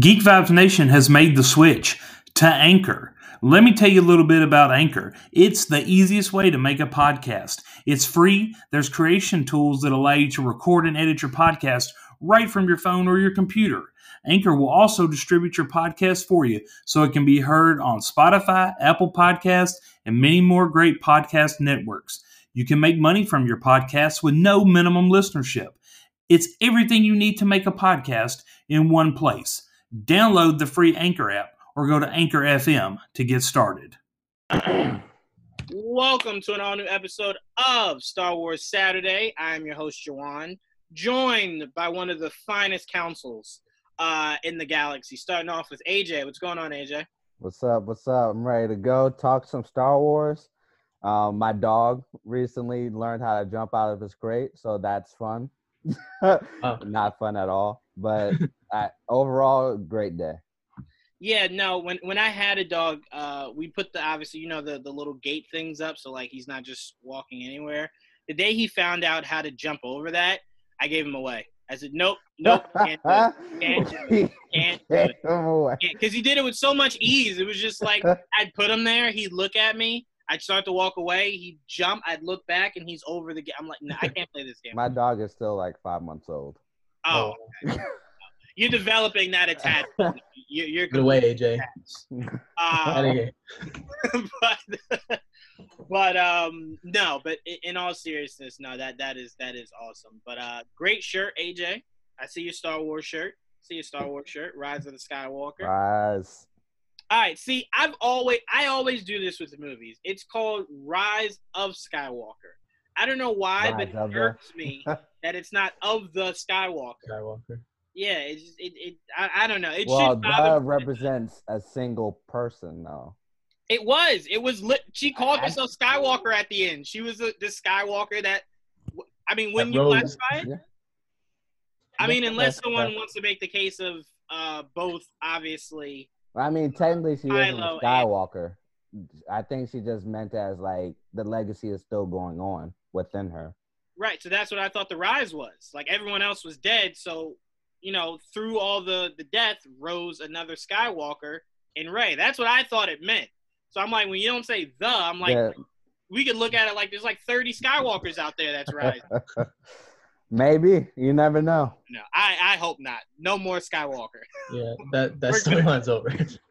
Geek Vibes Nation has made the switch to Anchor. Let me tell you a little bit about Anchor. It's the easiest way to make a podcast. It's free. There's creation tools that allow you to record and edit your podcast right from your phone or your computer. Anchor will also distribute your podcast for you so it can be heard on Spotify, Apple Podcasts, and many more great podcast networks. You can make money from your podcast with no minimum listenership. It's everything you need to make a podcast in one place. Download the free Anchor app or go to Anchor FM to get started. Welcome to an all new episode of Star Wars Saturday. I am your host, Jawan, joined by one of the finest councils uh, in the galaxy. Starting off with AJ. What's going on, AJ? What's up? What's up? I'm ready to go talk some Star Wars. Um, my dog recently learned how to jump out of his crate, so that's fun. Oh. Not fun at all, but I, overall, great day. Yeah, no. When when I had a dog, uh, we put the obviously you know the the little gate things up, so like he's not just walking anywhere. The day he found out how to jump over that, I gave him away. I said, nope, nope, can't do it. Can't do it. Can't do it. Because he did it with so much ease. It was just like I'd put him there, he'd look at me, I'd start to walk away, he'd jump, I'd look back, and he's over the game. I'm like, no, I can't play this game. My dog is still like five months old. Oh, okay. you're developing that attachment. You're, you're Good away, AJ. Here. but but um no but in, in all seriousness no that that is that is awesome but uh great shirt aj i see your star wars shirt see your star wars shirt rise of the skywalker Rise. all right see i've always i always do this with the movies it's called rise of skywalker i don't know why Rise but it irks me that it's not of the skywalker Skywalker. yeah it's just it, it I, I don't know it Well, should bother that me. represents a single person, though. It was. It was lit. She called I- herself Skywalker at the end. She was the, the Skywalker that. I mean, when That you rose. classify it, Yeah. I mean, unless someone wants to make the case of uh, both, obviously. I mean, technically, she isn't Kylo a and- Skywalker. I think she just meant as like the legacy is still going on within her. Right. So that's what I thought the rise was. Like everyone else was dead. So, you know, through all the the death rose another Skywalker in Rey. That's what I thought it meant. So I'm like, when you don't say the, I'm like, Yeah. we could look at it like there's like 30 Skywalkers out there. That's right. Maybe you never know. no, I I hope not. No more Skywalker. Yeah, that that storyline's over.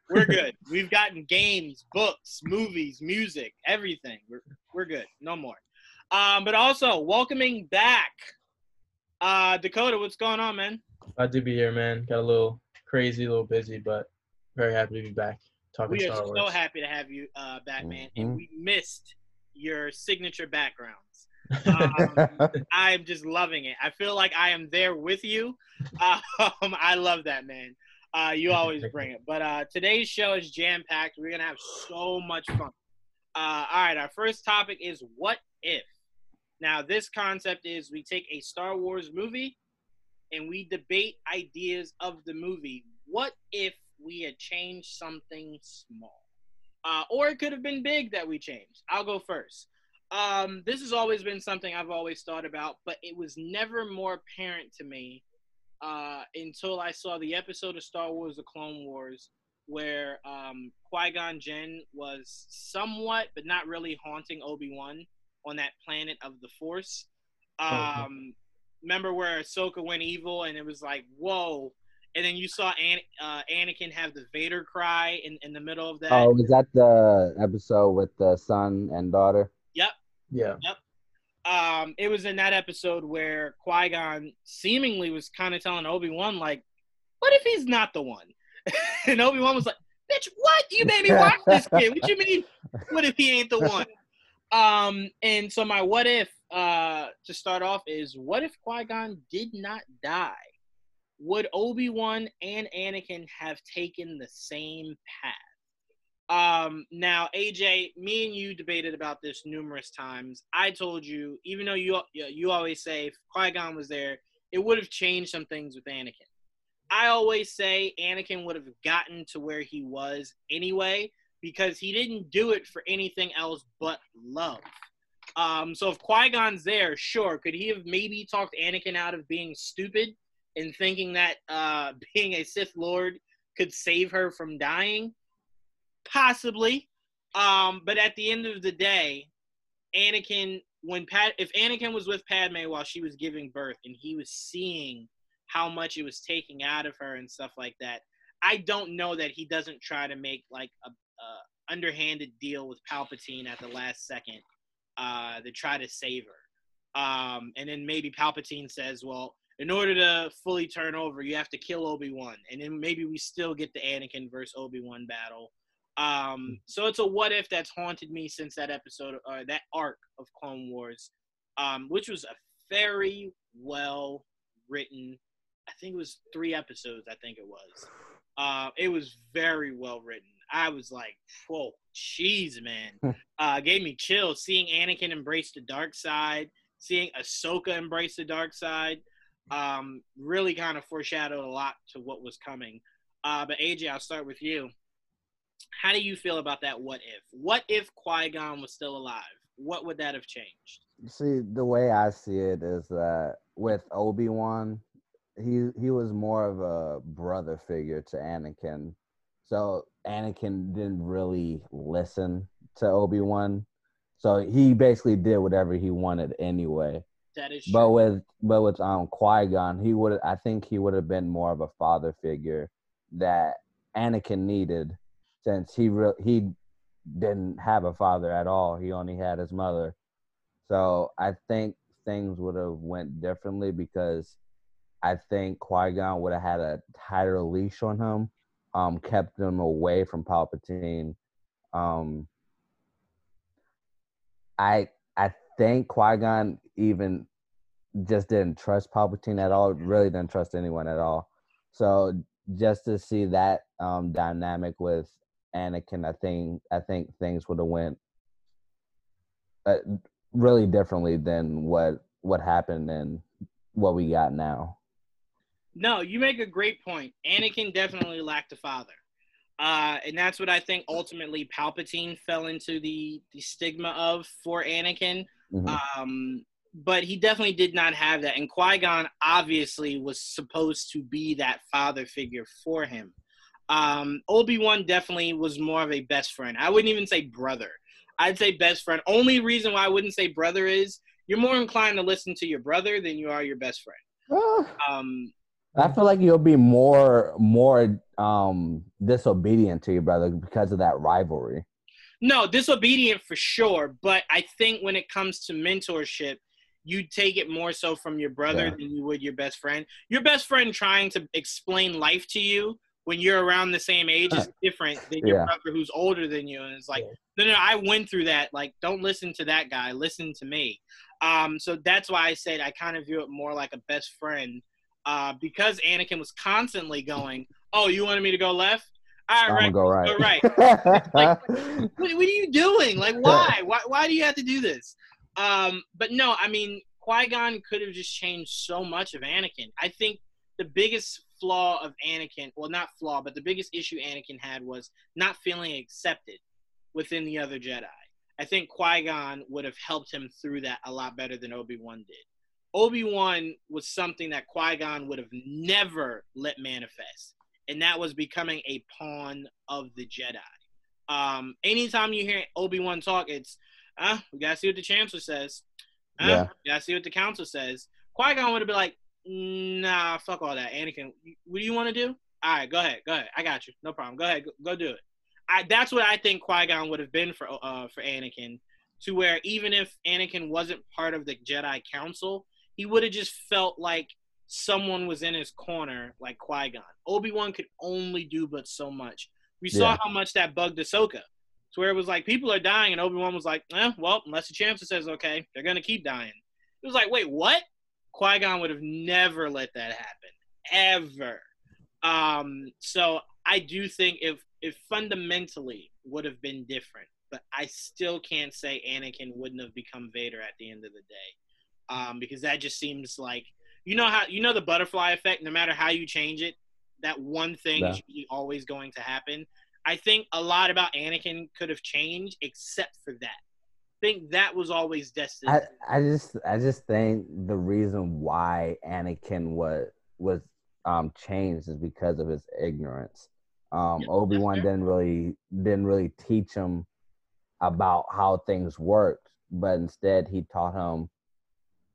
We're good. We've gotten games, books, movies, music, everything. We're we're good. No more. Um, but also welcoming back uh Dakota, what's going on, man? Glad to be here, man. Got a little crazy, a little busy, but very happy to be back talking to you. We are Star so happy to have you uh back, man. And Mhm. we missed your signature backgrounds. Um, I'm just loving it. I feel like I am there with you. Um, I love that, man. Uh, you always bring it. But uh, today's show is jam packed. We're gonna have so much fun. Uh, all right, our first topic is what if. Now, this concept is we take a Star Wars movie and we debate ideas of the movie. What if we had changed something small? Uh, or it could have been big that we changed. I'll go first. Um, this has always been something I've always thought about, but it was never more apparent to me uh, until I saw the episode of Star Wars: The Clone Wars, where um, Qui Gon Jinn was somewhat, but not really, haunting Obi Wan on that planet of the Force. Um, remember where Ahsoka went evil, and it was like, whoa! and then you saw An- uh, Anakin have the Vader cry in, in the middle of that. Oh, was that the episode with the son and daughter? Yep. Yeah. Yep. Um, it was in that episode where Qui Gon seemingly was kind of telling Obi Wan, like, "What if he's not the one?" and Obi Wan was like, "Bitch, what? You made me watch this kid. What you mean? What if he ain't the one?" Um, and so my what if uh, to start off is, what if Qui Gon did not die? Would Obi Wan and Anakin have taken the same path? Um, now, AJ, me and you debated about this numerous times. I told you, even though you you always say if Qui Gon was there, it would have changed some things with Anakin. I always say Anakin would have gotten to where he was anyway because he didn't do it for anything else but love. Um, so if Qui Gon's there, sure, could he have maybe talked Anakin out of being stupid and thinking that uh, being a Sith Lord could save her from dying? Possibly. Um, but at the end of the day, Anakin, when Pat, if Anakin was with Padme while she was giving birth and he was seeing how much it was taking out of her and stuff like that, I don't know that he doesn't try to make like a, a underhanded deal with Palpatine at the last second uh, to try to save her. Um, and then maybe Palpatine says, well, in order to fully turn over, you have to kill Obi Wan, and then maybe we still get the Anakin versus Obi Wan battle. Um, so it's a what if that's haunted me since that episode or that arc of Clone Wars, um, which was a very well written. I think it was three episodes. I think it was. Uh, it was very well written. I was like, whoa, jeez, man. uh, gave me chills seeing Anakin embrace the dark side, seeing Ahsoka embrace the dark side. Um, really kind of foreshadowed a lot to what was coming. Uh, but AJ, I'll start with you. How do you feel about that? What if? What if Qui Gon was still alive? What would that have changed? See, the way I see it is that with Obi Wan, he he was more of a brother figure to Anakin. So Anakin didn't really listen to Obi Wan. So he basically did whatever he wanted anyway. That is true. But with but with um Qui Gon, he would I think he would have been more of a father figure that Anakin needed, since he re- he didn't have a father at all. He only had his mother. So I think things would have went differently because I think Qui Gon would have had a tighter leash on him, um, kept them away from Palpatine. Um, I I think Qui Gon even just didn't trust Palpatine at all. Really didn't trust anyone at all. So just to see that um, dynamic with Anakin, I think I think things would have went uh, really differently than what what happened and what we got now. No, you make a great point. Anakin definitely lacked a father. Uh, and that's what I think ultimately Palpatine fell into the, the stigma of for Anakin. Mhm. Um, but he definitely did not have that. And Qui Gon obviously was supposed to be that father figure for him. Um, Obi Wan definitely was more of a best friend. I wouldn't even say brother. I'd say best friend. Only reason why I wouldn't say brother is you're more inclined to listen to your brother than you are your best friend. Ah, Um, I feel like you'll be more more um disobedient to your brother because of that rivalry. No, disobedient for sure. But I think when it comes to mentorship, you take it more so from your brother Yeah. than you would your best friend. Your best friend trying to explain life to you when you're around the same age is different than your Yeah. brother who's older than you. And it's like, no, no, I went through that. Like, don't listen to that guy. Listen to me. Um, so that's why I said I kind of view it more like a best friend. Uh, because Anakin was constantly going, "Oh, you wanted me to go left? All I'm right, go right. go right." Like, what, what are you doing? Like, why? why? Why do you have to do this? Um, but no, I mean, Qui Gon could have just changed so much of Anakin. I think the biggest flaw of Anakin, well, not flaw, but the biggest issue Anakin had was not feeling accepted within the other Jedi. I think Qui Gon would have helped him through that a lot better than Obi Wan did. Obi Wan was something that Qui Gon would have never let manifest, and that was becoming a pawn of the Jedi. Um, anytime you hear Obi Wan talk, it's ah, we gotta see what the Chancellor says. Ah, Yeah. we gotta see what the Council says. Qui Gon would have been like, Nah, fuck all that. Anakin, what do you want to do? All right, go ahead, go ahead. I got you. No problem. Go ahead, go, go do it. I, that's what I think Qui Gon would have been for uh for Anakin, to where even if Anakin wasn't part of the Jedi Council, he would have just felt like someone was in his corner, like Qui Gon. Obi Wan could only do but so much. We saw Yeah. how much that bugged Ahsoka. To where it was like people are dying, and Obi Wan was like, eh, well, unless the chancellor says okay, they're gonna keep dying. It was like, wait, what? Qui Gon would have never let that happen, ever. Um, so I do think if if fundamentally would have been different, but I still can't say Anakin wouldn't have become Vader at the end of the day, um, because that just seems like you know how you know the butterfly effect. No matter how you change it, that one thing Yeah. is always going to happen. I think a lot about Anakin could have changed, except for that. I think that was always destined. I, I just I just think the reason why Anakin was was um changed is because of his ignorance. Um Yeah, Obi Wan didn't really didn't really teach him about how things worked, but instead he taught him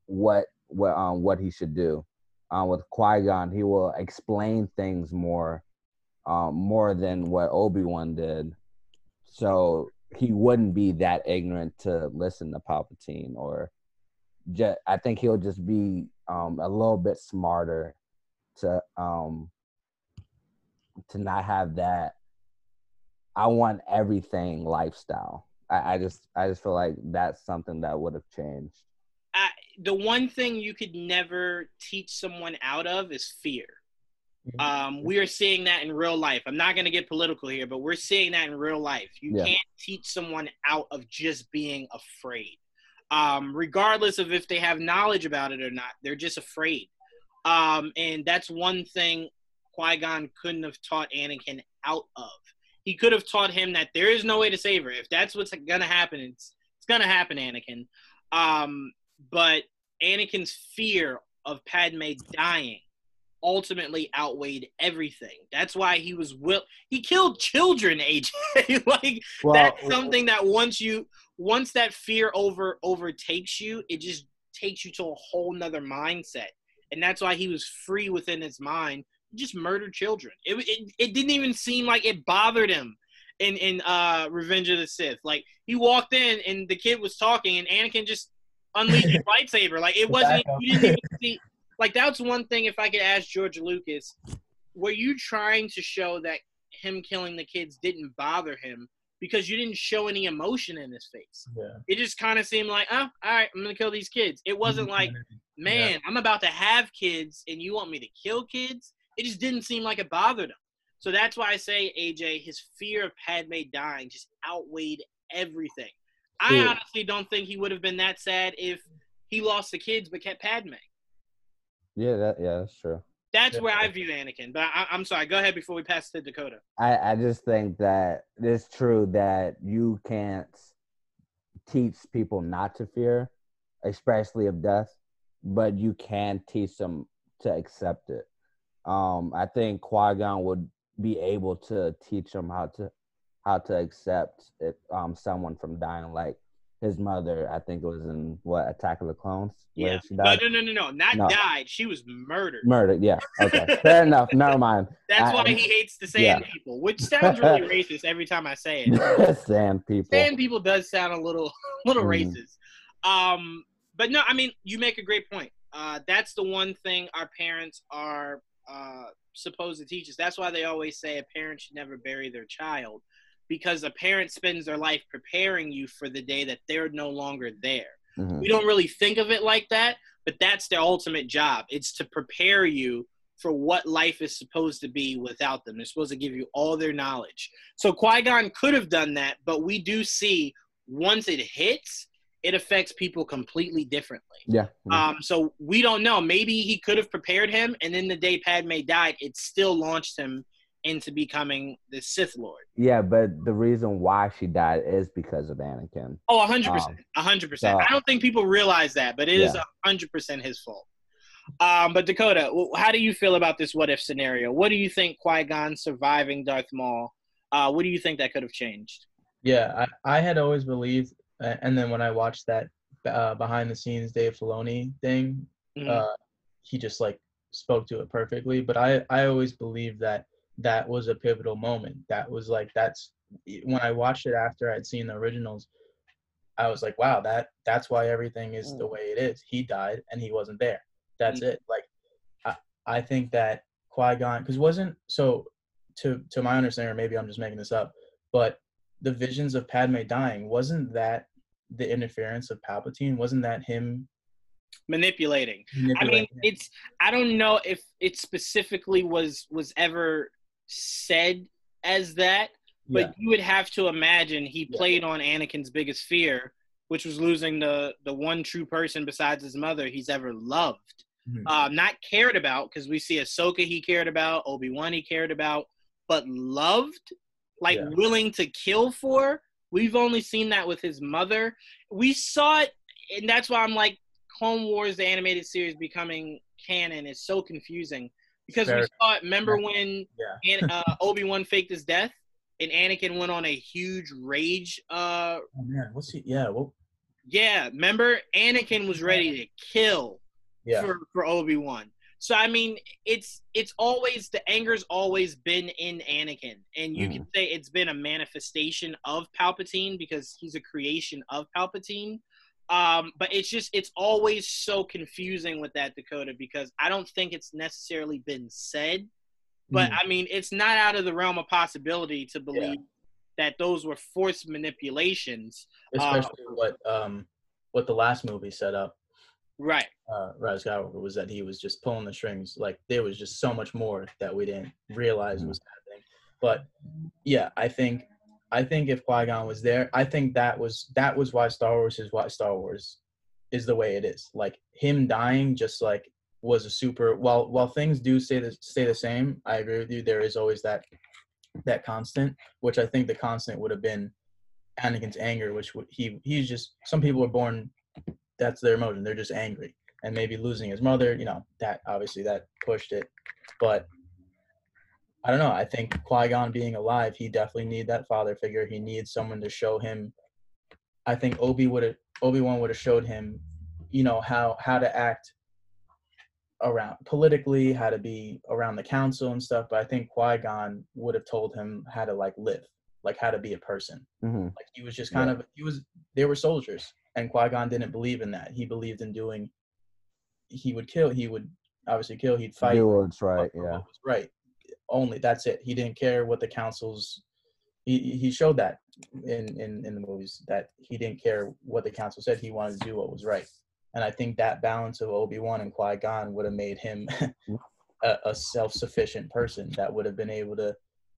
what what um what he should do. Um with Qui Gon, he will explain things more um more than what Obi Wan did. So he wouldn't be that ignorant to listen to Palpatine or just, I think he'll just be um, a little bit smarter to um to not have that I want everything lifestyle. I, I just I just feel like that's something that would have changed. The one thing you could never teach someone out of is fear. Mhm. Um, we are seeing that in real life. I'm not going to get political here, but we're seeing that in real life. You Yeah. can't teach someone out of just being afraid, um, regardless of if they have knowledge about it or not. They're just afraid. Um, and that's one thing Qui Gon couldn't have taught Anakin out of. He could have taught him that there is no way to save her. If that's what's going to happen, it's, it's going to happen, Anakin. Um, but Anakin's fear of Padme dying ultimately outweighed everything. That's why he was will he killed children, AJ. like that's something that once you once that fear over overtakes you, it just takes you to a whole nother mindset. And that's why he was free within his mind. Just murdered children. It, it it didn't even seem like it bothered him in in uh Revenge of the Sith. Like he walked in and the kid was talking and Anakin just unleashed his lightsaber. Like it wasn't you didn't even see like that's one thing if I could ask George Lucas, were you trying to show that him killing the kids didn't bother him because you didn't show any emotion in his face? Yeah. It just kind of seemed like, oh, all right, I'm gonna kill these kids. It wasn't mm-hmm. like, man, I'm about to have kids and you want me to kill kids. It just didn't seem like it bothered him. So that's why I say, AJ, his fear of Padme dying just outweighed everything. I Yeah. honestly don't think he would have been that sad if he lost the kids but kept Padme. yeah, that yeah, that's true. That's Yeah. where I view Anakin. But I, I'm sorry. Go ahead before we pass to Dakota. I, I just think that it's true that you can't teach people not to fear, especially of death, but you can teach them to accept it. Um, I think Qui Gon would be able to teach them how to how to accept it, um, someone from dying, like his mother. I think it was in what Attack of the Clones, Yeah. she No, no, no, no, no. Not No. died. She was murdered. Murdered. Yeah. Okay. Fair enough. Never mind. That's I- why he hates the sand people, which sounds really racist every time I say it. Sand people. Sand people does sound a little, little Mhm. racist. Um, but no, I mean, you make a great point. Uh, that's the one thing our parents are uh, supposed to teach us. That's why they always say a parent should never bury their child, because a parent spends their life preparing you for the day that they're no longer there. Mhm. We don't really think of it like that, but that's their ultimate job. It's to prepare you for what life is supposed to be without them. They're supposed to give you all their knowledge. So Qui Gon could have done that, but we do see once it hits, it affects people completely differently. Yeah. Um, so we don't know. Maybe he could have prepared him, and then the day Padme died, it still launched him into becoming the Sith Lord. Yeah, but the reason why she died is because of Anakin. Oh, 100%. 100%. so- I don't think people realize that, but it is Yeah. 100% his fault. Um, but Dakota, how do you feel about this what if scenario? What do you think Qui Gon surviving Darth Maul? Uh, what do you think that could have changed? Yeah, I, I had always believed, uh, and then when I watched that uh, behind the scenes Dave Filoni thing, Mhm. uh, he just like spoke to it perfectly. But I I always believed that that was a pivotal moment. That was like that's when I watched it after I'd seen the originals. I was like, wow, that that's why everything is the mm. way it is. He died and he wasn't there. Mm. That's it. Like, I I think that Qui Gon because wasn't so to to my understanding, or maybe I'm just making this up, but the visions of Padme dying wasn't that the interference of Palpatine? Wasn't that him manipulating. I mean, it's I don't know if it specifically was was ever said as that, but Yeah. you would have to imagine he Yeah. played on Anakin's biggest fear, which was losing the the one true person besides his mother he's ever loved. Mhm. Um, not cared about because we see Ahsoka he cared about, Obi Wan he cared about, but loved, like Yeah. willing to kill for. We've only seen that with his mother. We saw it, and that's why I'm like, Clone Wars, the animated series, becoming canon is so confusing because we saw it. Remember when yeah. Uh, Obi Wan faked his death, and Anakin went on a huge rage uh, Oh man, what's he? Yeah, well, yeah, remember Anakin was ready to kill yeah, for, for Obi-Wan. So I mean, it's it's always the anger's always been in Anakin. And you can say it's been a manifestation of Palpatine because he's a creation of Palpatine. Um, but it's just it's always so confusing with that Dakota because I don't think it's necessarily been said. But Mhm. I mean, it's not out of the realm of possibility to believe that those were forced manipulations. especially what um what the last movie set up. Right. uh, Rise Skywalker was that he was just pulling the strings. Like there was just so much more that we didn't realize was happening. But yeah, I think I think if Qui Gon was there, I think that was that was why Star Wars is why Star Wars is the way it is. Like him dying, just like was a super. While while things do stay the stay the same, I agree with you. There is always that that constant, which I think the constant would have been Anakin's anger, which he he's just some people are born that's their emotion. They're just angry. And maybe losing his mother, you know, that obviously that pushed it. But I don't know. I think Qui Gon being alive, he definitely need that father figure. He needs someone to show him. I think Obi would have Obi Wan would have showed him, you know, how how to act around politically, how to be around the council and stuff. But I think Qui Gon would have told him how to like live, like how to be a person. hmm Like he was just kind of he was they were soldiers, and Qui Gon didn't believe in that. He believed in doing. He would kill. He would obviously kill. He'd fight. Do what's right. Yeah. was right. Only that's it. He didn't care what the councils. He he showed that in in in the movies that he didn't care what the council said. He wanted to do what was right. And I think that balance of Obi Wan and Qui Gon would have made him a, a self sufficient person that would have been able to.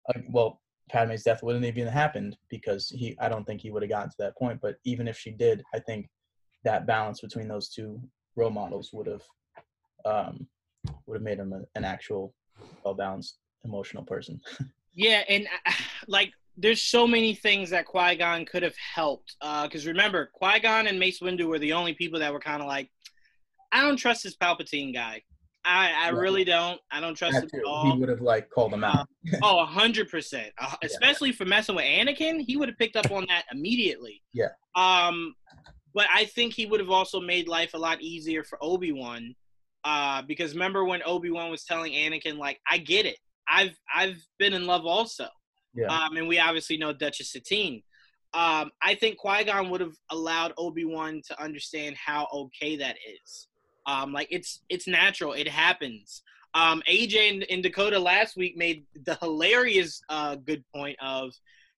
Uh, well, Padme's death wouldn't even have happened because he. I don't think he would have gotten to that point. But even if she did, I think that balance between those two role models would have um, would have made him a, an actual well balanced emotional person. Yeah, and uh, like there's so many things that Qui Gon could have helped. Because remember, Qui Gon and Mace Windu were the only people that were kind of like, I don't trust this Palpatine guy. I, I Yeah. really don't. I don't trust That him too. at all. He would have like called him out. Oh, hundred percent. Uh, Especially for messing with Anakin, he would have picked up on that immediately. Yeah. Um, but I think he would have also made life a lot easier for Obi Wan. Uh, because remember when Obi Wan was telling Anakin, like, I get it. I've I've been in love also. Yeah. Um, and we obviously know Duchess Satine. Um, I think Qui Gon would have allowed Obi Wan to understand how okay that is. Um, like it's it's natural. It happens. Um, AJ and, and Dakota last week made the hilarious uh, good point of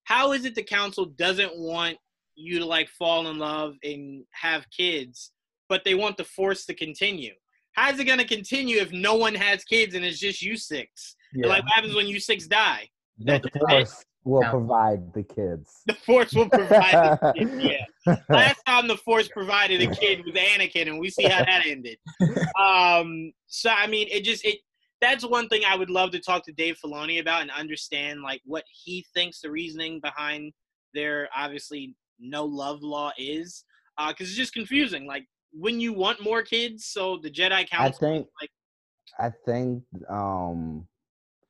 how is it the council doesn't want you to like fall in love and have kids, but they want the force to continue. How's it gonna continue if no one has kids and it's just you six? Yeah. Like what happens when you six die? The The force will Yeah. provide the kids. The force will provide. the kid, yeah. Last time the Force provided a kid was Anakin, and we see how that ended. Um, so I mean, it just it that's one thing I would love to talk to Dave Filoni about and understand like what he thinks the reasoning behind their obviously no love law is, because it's just confusing. Like when you want more kids, so the Jedi Council. I think like- I think um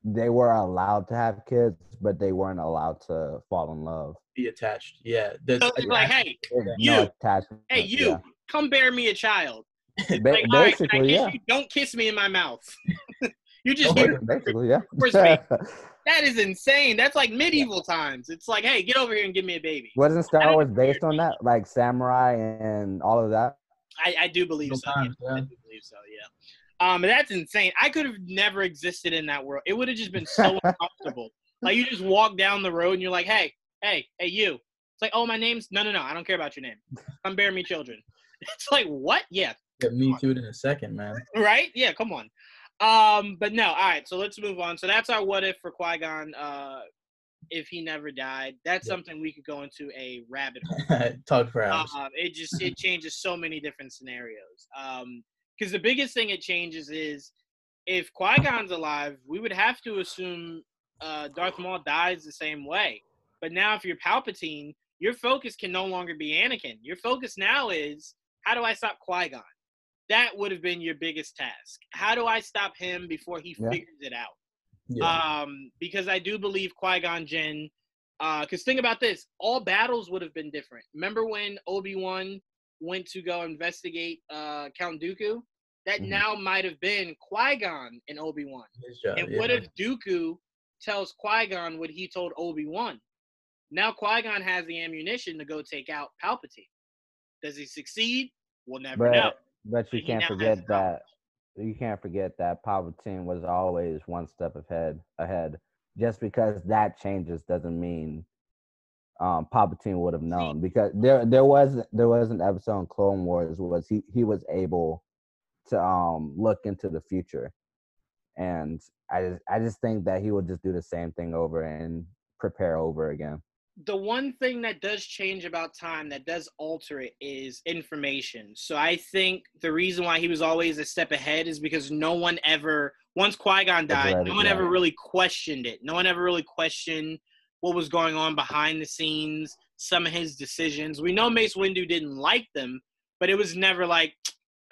they were allowed to have kids, but they weren't allowed to fall in love. be attached. Yeah. The, so it's like, hey, There's You. no attachment. hey, you yeah. come bear me a child. Ba- Like, all right, can I basically, kiss yeah. you? Don't kiss me in my mouth. you just Oh, Basically, yeah. That is insane. That's like medieval times. It's like, hey, get over here and give me a baby. Wasn't Star Wars based on that? Like samurai and all of that? I, I do believe Medieval so. times, yeah. I do believe so. Yeah. Um, that's insane. I could have never existed in that world. It would have just been so uncomfortable. Like you just walk down the road and you're like, hey, hey, hey, you. It's like, oh, my name's no, no, no. I don't care about your name. Come bear me children. It's like what? Yeah, Get me too in a second, man. right? Yeah, come on. Um, but no, all right. So let's move on. So that's our what if for Qui Gon. Uh, if he never died, that's Yeah. something we could go into a rabbit hole. Talk for hours. Um, it just it changes so many different scenarios. Um, because the biggest thing it changes is if Qui Gon's alive, we would have to assume uh, Darth Maul dies the same way. But now, if you're Palpatine, your focus can no longer be Anakin. Your focus now is how do I stop Qui Gon? That would have been your biggest task. How do I stop him before he Yeah. figures it out? yeah. Um, because I do believe Qui Gon Jinn. Because think about this: all battles would have been different. Remember when Obi Wan went to go investigate uh, Count Dooku? That Mhm. now might have been Qui Gon and Obi Wan. And yeah. what if Dooku tells Qui Gon what he told Obi Wan? Now Qui Gon has the ammunition to go take out Palpatine. Does he succeed? We'll never know. But but you But can't forget that you can't forget that Palpatine was always one step ahead ahead. Just because that changes doesn't mean um Palpatine would have known because there there was there was an episode in Clone Wars was he he was able to um look into the future. And I just I just think that he will just do the same thing over and prepare over again. the one thing that does change about time that does alter it is information. So I think the reason why he was always a step ahead is because no one ever once Qui-Gon died, Right, no one yeah. ever really questioned it. No one ever really questioned what was going on behind the scenes, some of his decisions. We know Mace Windu didn't like them, but it was never like,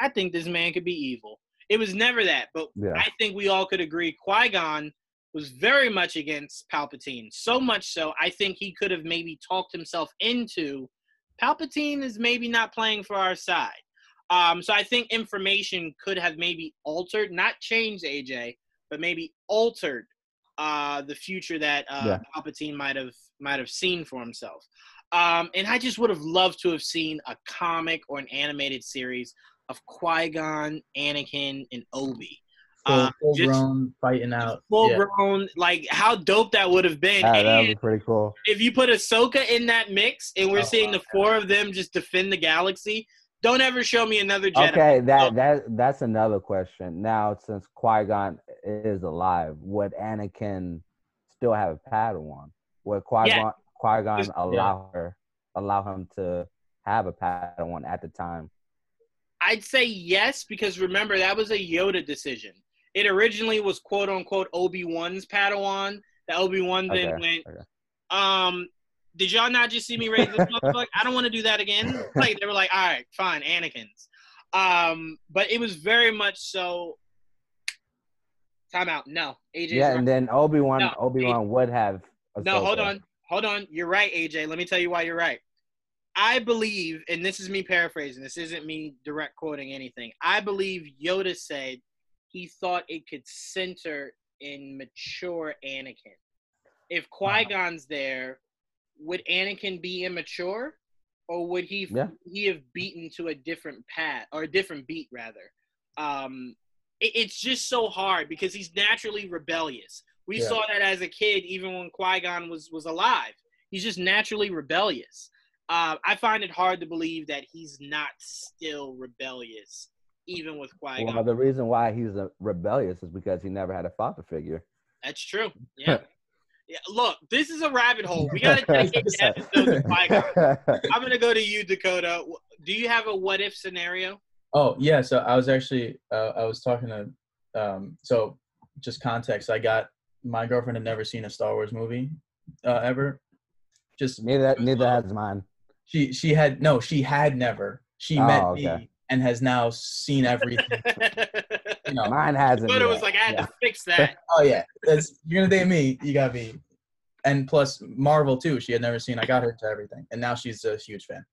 I think this man could be evil. It was never that. But Yeah. I think we all could agree Qui-Gon was very much against Palpatine. So much so, I think he could have maybe talked himself into Palpatine is maybe not playing for our side. Um, so I think information could have maybe altered, not changed AJ, but maybe altered uh, the future that uh, Yeah. Palpatine might have might have seen for himself. Um, and I just would have loved to have seen a comic or an animated series of Qui Gon, Anakin, and Obi. full, uh, full just- grown fighting out. Full yeah. grown, like how dope that would have been. That, that and was pretty cool. if you put Ahsoka in that mix and we're Oh, seeing wow, the four of them just defend the galaxy, don't ever show me another Jedi. Okay, that that that's another question. Now, since Qui Gon is alive, would Anakin still have a Padawan? Would Qui Gon Qui Gon Just- allow her allow him to have a Padawan at the time? I'd say yes because remember that was a Yoda decision. It originally was quote unquote Obi Wan's Padawan. That Obi Wan then Okay, went, okay. um, did y'all not just see me raise this motherfucker? I don't want to do that again. Like they were like, all right, fine, Anakin's. Um, but it was very much so. Time out. No, AJ's Yeah, and then Obi Wan No, Obi Wan would have. No, hold on. Hold on. You're right, AJ. Let me tell you why you're right. I believe, and this is me paraphrasing, this isn't me direct quoting anything. I believe Yoda said he thought it could center in mature Anakin. If Qui Gon's there, would Anakin be immature? Or would he Yeah. he have beaten to a different path or a different beat rather? Um, it- it's just so hard because he's naturally rebellious. We Yeah. saw that as a kid, even when Qui Gon was was alive. He's just naturally rebellious. Uh, I find it hard to believe that he's not still rebellious, even with Qui Gon. Well, the reason why he's rebellious is because he never had a father figure. That's true. Yeah. yeah. Look, this is a rabbit hole. We got to dedicate the episode to Qui Gon. I'm gonna go to you, Dakota. Do you have a what if scenario? Oh yeah, so I was actually uh, I was talking to um, so just context. I got my girlfriend had never seen a Star Wars movie uh, ever. Just neither neither has mine. She she had no she had never. She Oh, met okay. me and has now seen everything. You know. Mine hasn't. But it was like, I had Yeah. to fix that. Oh yeah, that's you're gonna date me. You gotta be, and plus Marvel too. She had never seen. I got her to everything, and now she's a huge fan.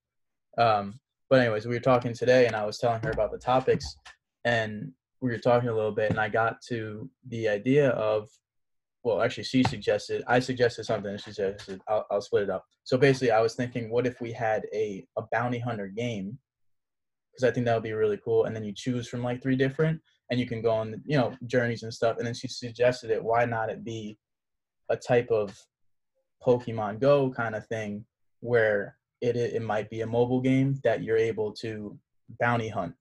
Um, But anyways, we were talking today, and I was telling her about the topics, and we were talking a little bit, and I got to the idea of, well, actually, she suggested, I suggested something, and she suggested, I'll, I'll split it up. So basically, I was thinking, what if we had a a bounty hunter game? Because I think that would be really cool, and then you choose from like three different, and you can go on, you know, journeys and stuff. And then she suggested it. Why not it be a type of Pokemon Go kind of thing where it it might be a mobile game that you're able to bounty hunt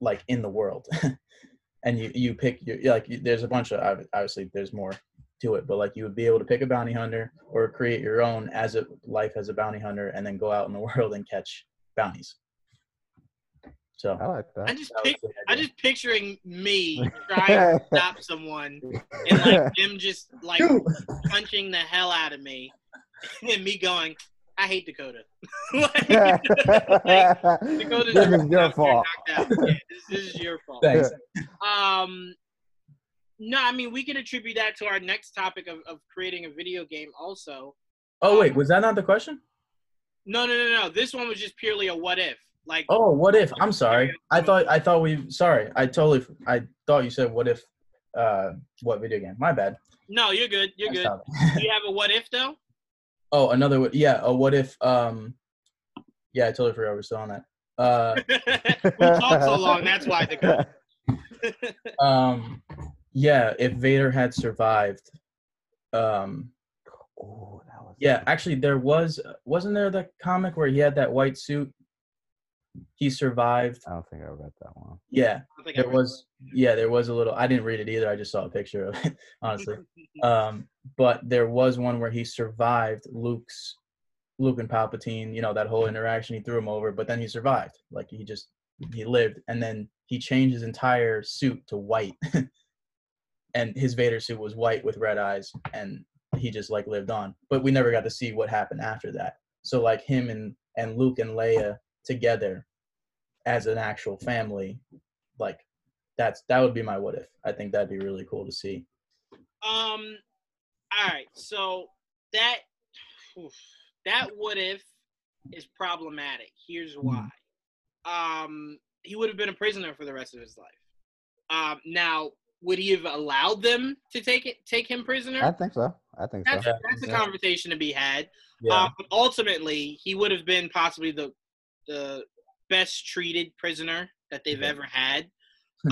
like in the world and you you pick your like there's a bunch of obviously there's more to it but like you would be able to pick a bounty hunter or create your own as a life as a bounty hunter and then go out in the world and catch bounties so I like that. I just that pic- I idea. just picturing me trying to stop someone and like them just like punching the hell out of me and me going, I hate Dakota. like, Dakota's this is your fault. you're knocked out. Yeah, this, this is your fault. Thanks. Um, no, I mean we can attribute that to our next topic of, of creating a video game. Also, oh wait was that not the question no, no, no, no. This one was just purely a what if. Like, oh what if i'm sorry i thought i thought we sorry i totally i thought you said what if uh what video game my bad no, you're good. You're good. Do you have a what if though? Oh another one- yeah a what if um yeah i totally forgot we we're still on that uh we talked so long. That's why Dakota. um yeah if vader had survived um Ooh, that was yeah actually there was wasn't there the comic where he had that white suit he survived. I don't think I read that one. yeah I there read was yeah there was a little i didn't read it either i just saw a picture of it honestly. Um but there was one where he survived luke's luke and palpatine you know that whole interaction he threw him over but then he survived like he just he lived and then he changed his entire suit to white. And his vader suit was white with red eyes and he just like lived on. But we never got to see what happened after that. So like him and and luke and leia together as an actual family like that's that would be my what if i think that'd be really cool to see Um. All right. So that oof, that what if is problematic. Here's why. Um. He would have been a prisoner for the rest of his life. Um. Now, would he have allowed them to take it take him prisoner? I think so. I think so. That's, Yeah. that's a Yeah. conversation to be had. yeah Um, but ultimately, he would have been possibly the the best treated prisoner that they've ever had.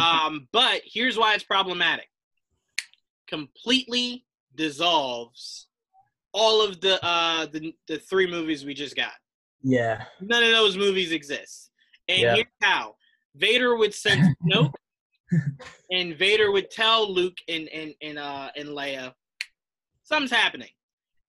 Um, but here's why it's problematic. Completely dissolves all of the uh the, the three movies we just got. yeah None of those movies exist. And Yeah. here's how. Vader would send Snoke and Vader would tell Luke and and and uh and Leia something's happening.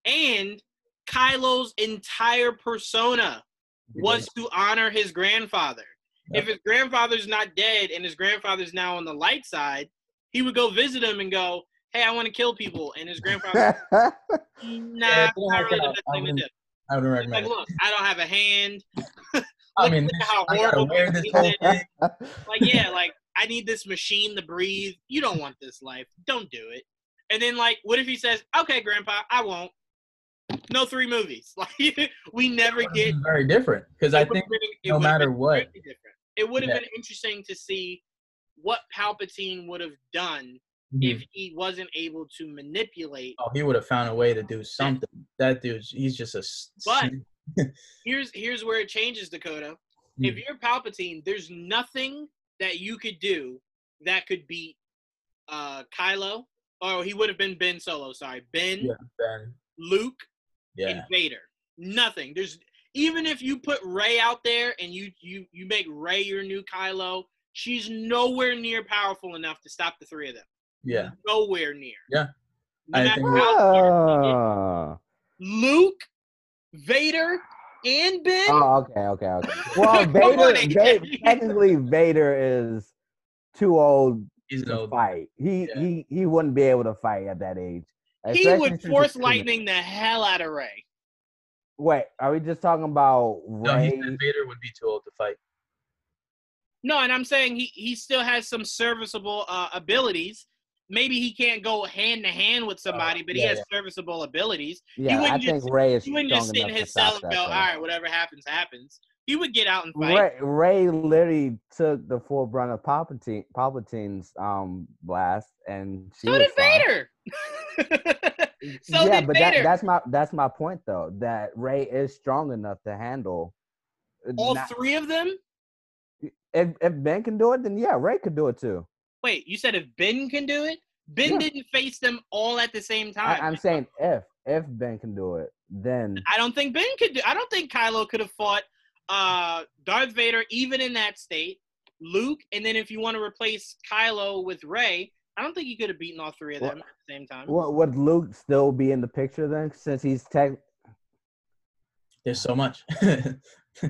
And Kylo's entire persona Mm-hmm. was to honor his grandfather. If his grandfather's not dead and his grandfather's now on the light side, he would go visit him and go, "Hey, I want to kill people." And his grandfather, nah, Yeah, it didn't not really the best I thing to wouldn't do. i wouldn't Like, recommend it look, I don't have a hand. i Look mean at how horrible wear this this is. whole thing like yeah like i need this machine to breathe you don't want this life don't do it and then like what if he says okay grandpa i won't no three movies like we never get very different because i think been- no matter what- it would have Yeah. been interesting to see what palpatine would have done Mhm. if he wasn't able to manipulate oh, he would have found a way to do something that dude, he's just a. But- here's here's where it changes dakota if Mhm. you're palpatine there's nothing that you could do that could beat uh kylo oh he would have been ben solo sorry ben Yeah. Ben, luke yeah and vader nothing there's even if you put rey out there and you you you make rey your new kylo she's nowhere near powerful enough to stop the three of them yeah nowhere near Yeah. no I think- how smart he is. oh. luke vader and ben oh, okay, okay, okay. Well, Come Vader, on, Va- technically, Vader is too old he's an to old fight. He Yeah. he he wouldn't be able to fight at that age. He would force lightning the hell out of rey Wait, are we just talking about no he Rey? said vader would be too old to fight No, and I'm saying he, he still has some serviceable uh, abilities. Maybe he can't go hand to hand with somebody, but he yeah, has serviceable abilities. yeah, I wouldn't think just- Rey is He wouldn't strong just sit in enough to his cell and that. go, though. all right, whatever happens, happens. He would get out and fight. Rey, Rey literally took the full brunt of Palpatine, Palpatine's um blast, and she So was did fine. Vader. so yeah, but that, that's my that's my point though. That Rey is strong enough to handle. All not- three of them. if if Ben can do it, then yeah, Rey could do it too. Wait, you said if Ben can do it? Ben Yeah. didn't face them all at the same I, time. I'm saying if if Ben can do it, then I don't think Ben could do. I don't think Kylo could have fought uh, Darth Vader even in that state. Luke, and then if you want to replace Kylo with Rey, I don't think he could have beaten all three of them Well, at the same time. would, would Luke still be in the picture then, since he's tech? There's so much.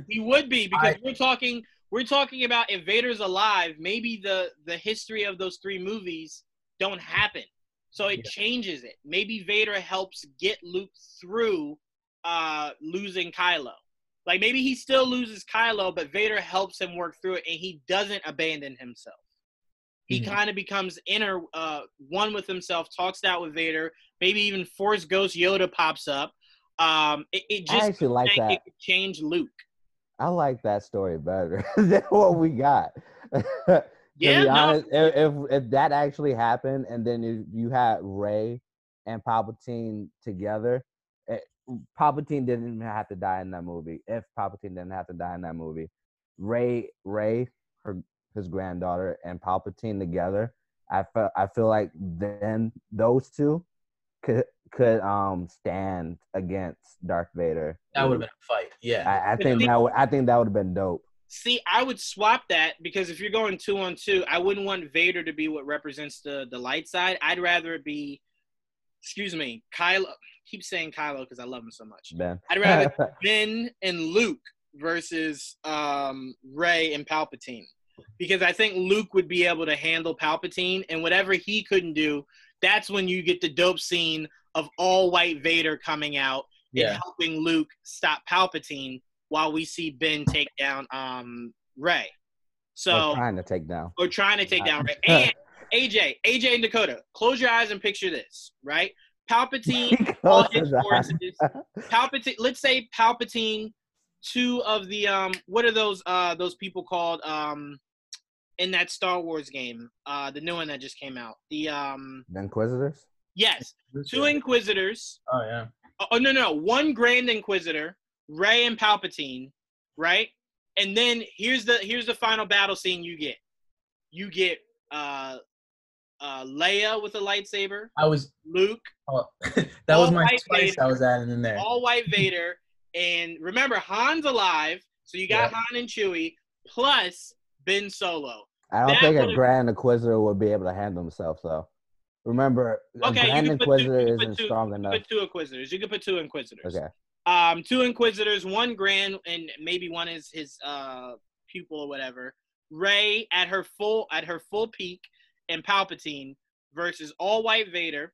He would be because I- we're talking we're talking about if Vader's alive, maybe the the history of those three movies don't happen. So it Yeah. changes it. Maybe Vader helps get Luke through uh losing Kylo. Like maybe he still loses Kylo, but Vader helps him work through it and he doesn't abandon himself. He Mhm. kind of becomes inner uh one with himself, talks out with Vader, maybe even Force Ghost Yoda pops up. Um it, it I just actually like that. it could change Luke. I like that story better than what we got. to Yeah, be no, if, if if that actually happened, and then you, you had Rey and Palpatine together, it, Palpatine didn't even have to die in that movie. If Palpatine didn't have to die in that movie, Rey, Rey, her his granddaughter, and Palpatine together, I felt I feel like then those two could could um stand against Darth Vader. that would have been a fight. Yeah. I, I think think- that would I think that would have been dope. See, I would swap that because if you're going two on two, I wouldn't want Vader to be what represents the the light side. I'd rather it be, excuse me, Kylo. Keep saying Kylo because I love him so much. Ben. I'd rather Ben and Luke versus um, Rey and Palpatine because I think Luke would be able to handle Palpatine and whatever he couldn't do. That's when you get the dope scene of all white Vader coming out and helping Luke stop Palpatine while we see Ben take down um Rey. So Or trying to take down. or trying to take down Rey. And AJ, AJ and Dakota, close your eyes and picture this, right? Palpatine, all his Close his eyes. forces. Palpatine. Let's say Palpatine. Two of the um, what are those uh those people called um, in that Star Wars game, uh, the new one that just came out. The um, The Inquisitors. yes, two Inquisitors. Oh yeah. Oh, oh no, no, one Grand Inquisitor, Rey and Palpatine, right? And then here's the here's the final battle scene you get. You get uh uh Leia with a lightsaber, I was. Luke, Oh, that was my white spice Vader. I was adding in there. all white Vader, and remember Han's alive, so you got Yeah. Han and Chewie plus Ben Solo. I don't That think a Grand Inquisitor would be able to handle himself though. Remember, Okay, a Grand Inquisitor can isn't two- strong You enough. can put two Inquisitors. You can put two Inquisitors. Okay. Um, two Inquisitors, one Grand, and maybe one is his uh pupil or whatever. Rey at her full at her full peak, and Palpatine versus all white Vader,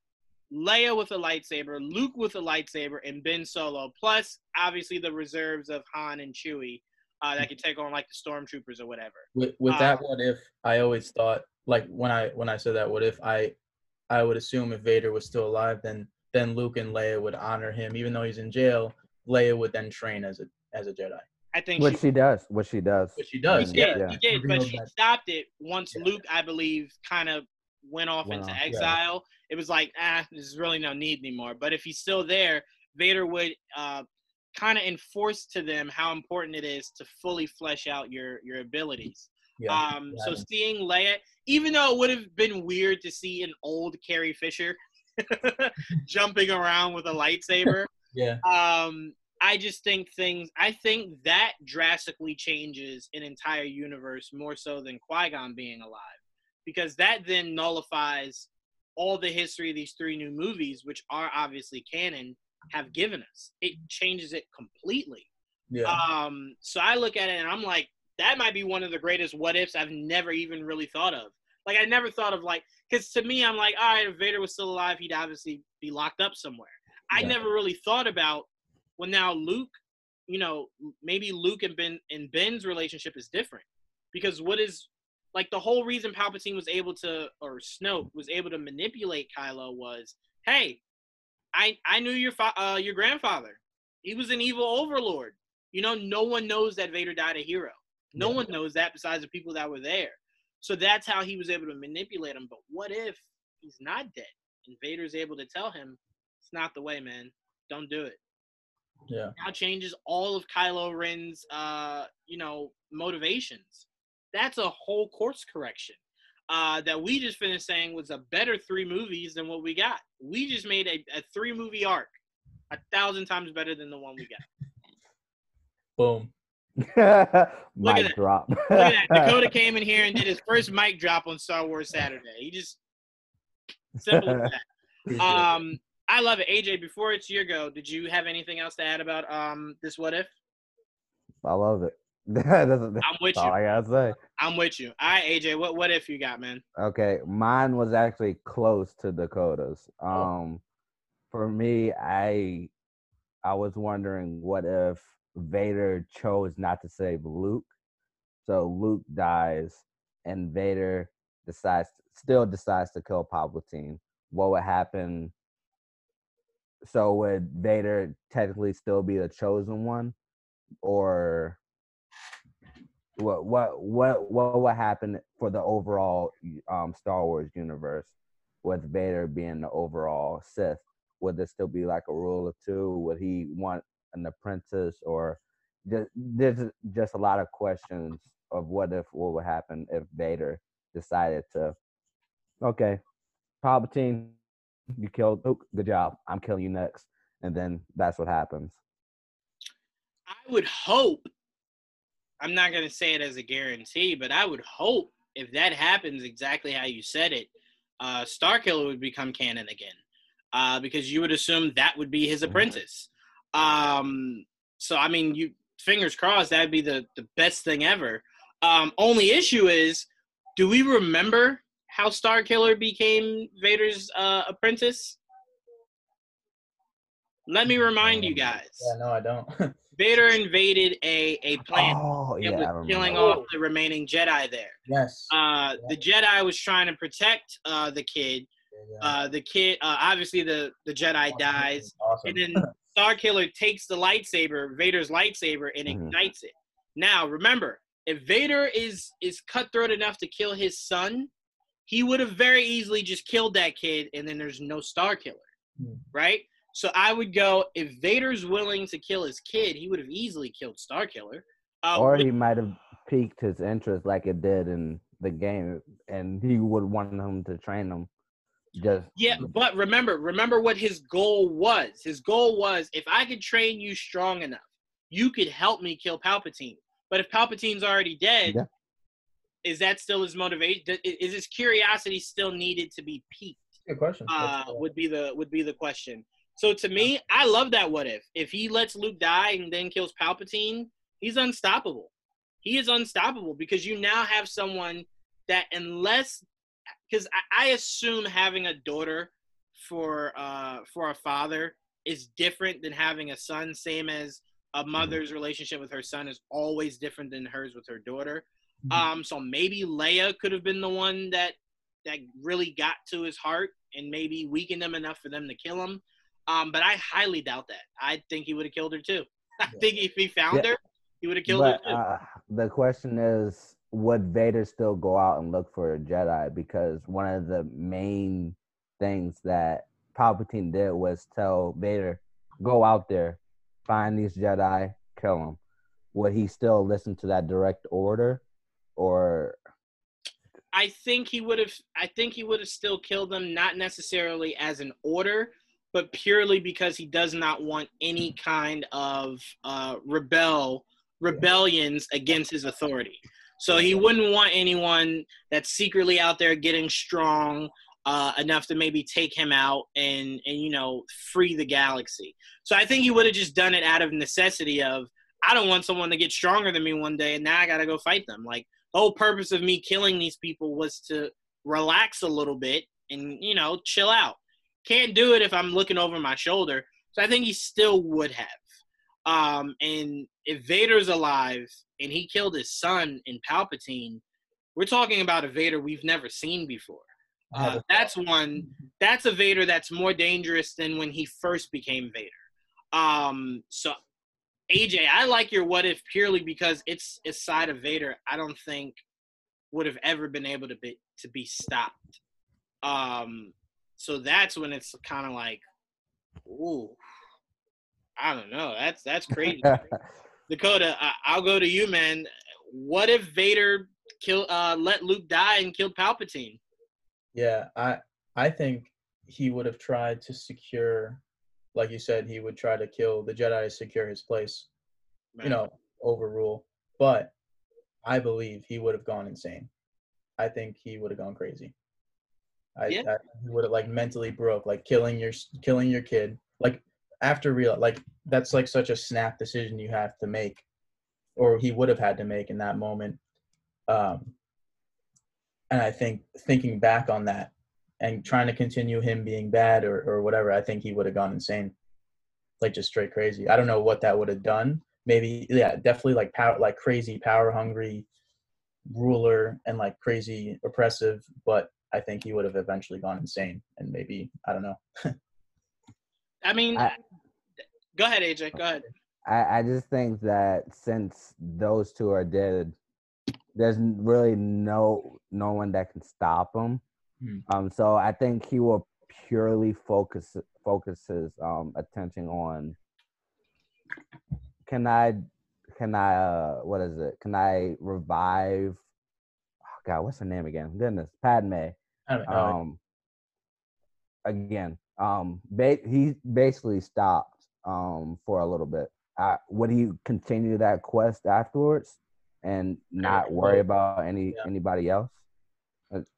Leia with a lightsaber, Luke with a lightsaber, and Ben Solo. Plus, obviously, the reserves of Han and Chewie uh, that could take on like the stormtroopers or whatever. with with that Uh, what if i always thought like when i when i said that what if i i would assume if vader was still alive then then luke and leia would honor him even though he's in jail leia would then train as a as a jedi I think What she, she does. What she does. which she does He yeah, did, yeah. he did, but she stopped it once Yeah. Luke, I believe, kind of went off Went into off, yeah. exile. It was like, ah, there's really no need anymore. But if he's still there, Vader would uh, kind of enforce to them how important it is to fully flesh out your your abilities. yeah. Um, so Yeah. seeing Leia, even though it would have been weird to see an old Carrie Fisher jumping around with a lightsaber, yeah um, I just think things. I think that drastically changes an entire universe more so than Qui-Gon being alive, because that then nullifies all the history of these three new movies, which are obviously canon, have given us. It changes it completely. yeah Um, so I look at it and I'm like, that might be one of the greatest what ifs I've never even really thought of. Like I never thought of like, because to me I'm like, all right, if Vader was still alive, he'd obviously be locked up somewhere. I never really thought about well now Luke, you know, maybe Luke and Ben and Ben's relationship is different because what is like the whole reason Palpatine was able to or Snoke was able to manipulate Kylo was, hey, I I knew your fa- uh, your grandfather. He was an evil overlord. You know, no one knows that Vader died a hero. No Yeah. one knows that besides the people that were there. So that's how he was able to manipulate him. But what if he's not dead and Vader's able to tell him it's not the way, man. Don't do it. Yeah. Now changes all of Kylo Ren's, uh, you know, motivations. That's a whole course correction uh, that we just finished saying was a better three movies than what we got. We just made a, a three movie arc a thousand times better than the one we got. Boom. Mic that. drop. Look at that. Dakota came in here and did his first mic drop on Star Wars Saturday. He just simple as that. Um, I love it. AJ, before it's your go, did you have anything else to add about um this what if? I love it. that's, that's I'm with you. I gotta say. I'm with you. All right, AJ, what what if you got, man? Okay, mine was actually close to Dakota's. Oh. Um, for me, I I was wondering what if Vader chose not to save Luke, so Luke dies, and Vader decides still decides to kill Palpatine. What would happen? So would Vader technically still be the chosen one, or what what what what would happen for the overall um Star Wars universe with Vader being the overall Sith? Would there still be like a rule of two? Would he want an apprentice or just, there's just a lot of questions of what if what would happen if Vader decided to okay, Palpatine, you killed Luke, good job. I'm killing you next. And then that's what happens. I would hope. I'm not gonna say it as a guarantee, but I would hope if that happens exactly how you said it, uh, Starkiller would become canon again, uh, because you would assume that would be his Mhm. apprentice. Um, so I mean, you fingers crossed that'd be the the best thing ever. Um, only issue is, do we remember how Starkiller became Vader's uh, apprentice? Let me remind you guys. Yeah, no, I don't. Vader invaded a, a planet Oh that yeah, was killing off the remaining Jedi there. yes. Uh, the Jedi was trying to protect uh, the kid. Yeah, Uh, the kid, uh, obviously, the, the Jedi dies. Awesome. And then Starkiller takes the lightsaber, Vader's lightsaber, and Mhm. ignites it. Now, remember, if Vader is is cutthroat enough to kill his son, he would have very easily just killed that kid, and then there's no Starkiller, Hmm. right? So I would go if Vader's willing to kill his kid, he would have easily killed Starkiller. Uh, or with- he might have piqued his interest like it did in the game, and he would want him to train him. Just Yeah, but remember, remember what his goal was. His goal was if I could train you strong enough, you could help me kill Palpatine. But if Palpatine's already dead, Yeah. is that still his motivation? Is his curiosity still needed to be piqued? Good question. Uh, That's, uh, would be the would be the question. So to me, I love that. What if if he lets Luke die and then kills Palpatine, he's unstoppable. He is unstoppable because you now have someone that unless because I, I assume having a daughter for uh for a father is different than having a son same as a mother's relationship with her son is always different than hers with her daughter Mhm. um so maybe leia could have been the one that that really got to his heart and maybe weakened him enough for them to kill him um but i highly doubt that i think he would have killed her too i think if he found her he would have killed but her too uh, the question is, would Vader still go out and look for a Jedi? Because one of the main things that Palpatine did was tell Vader, "Go out there, find these Jedi, kill them." Would he still listen to that direct order, or I think he would have. I think he would have still killed them, not necessarily as an order, but purely because he does not want any kind of uh, rebel rebellions against his authority. So he wouldn't want anyone that's secretly out there getting strong uh, enough to maybe take him out and and you know free the galaxy. So I think he would have just done it out of necessity of I don't want someone to get stronger than me one day and now I got to go fight them. Like the whole purpose of me killing these people was to relax a little bit and you know chill out. Can't do it if I'm looking over my shoulder. So I think he still would have. Um, and if Vader's alive and he killed his son in Palpatine, we're talking about a Vader we've never seen before. Uh, that's one. That's a Vader that's more dangerous than when he first became Vader. Um, so AJ, I like your what if purely because it's a side of Vader I don't think would have ever been able to be to be stopped. Um, so that's when it's kind of like, ooh, I don't know. That's that's crazy. Dakota, I, I'll go to you, man. What if Vader kill uh let Luke die and killed Palpatine? Yeah, I I think he would have tried to secure, like you said, he would try to kill the Jedi to secure his place. You know, overrule. But I believe he would have gone insane. I think he would have gone crazy. I, Yeah. I would have like mentally broke, like killing your killing your kid. Like after real, like that's like such a snap decision you have to make, or he would have had to make in that moment. Um, and I think thinking back on that and trying to continue him being bad or or whatever, I think he would have gone insane, like just straight crazy. I don't know what that would have done. Maybe yeah, definitely like power, like crazy power hungry ruler and like crazy oppressive, but I think he would have eventually gone insane and maybe I don't know. I mean, I- go ahead, AJ. Go ahead. I, I just think that since those two are dead, there's really no no one that can stop him. Hmm. Um, so I think he will purely focus focus his um attention on. Can I, can I, uh, what is it? Can I revive? Oh God, what's her name again? Goodness, Padme. I don't know. Um, again, um, ba- he basically stopped um for a little bit. Uh, would he continue that quest afterwards and not worry about any Yeah. anybody else?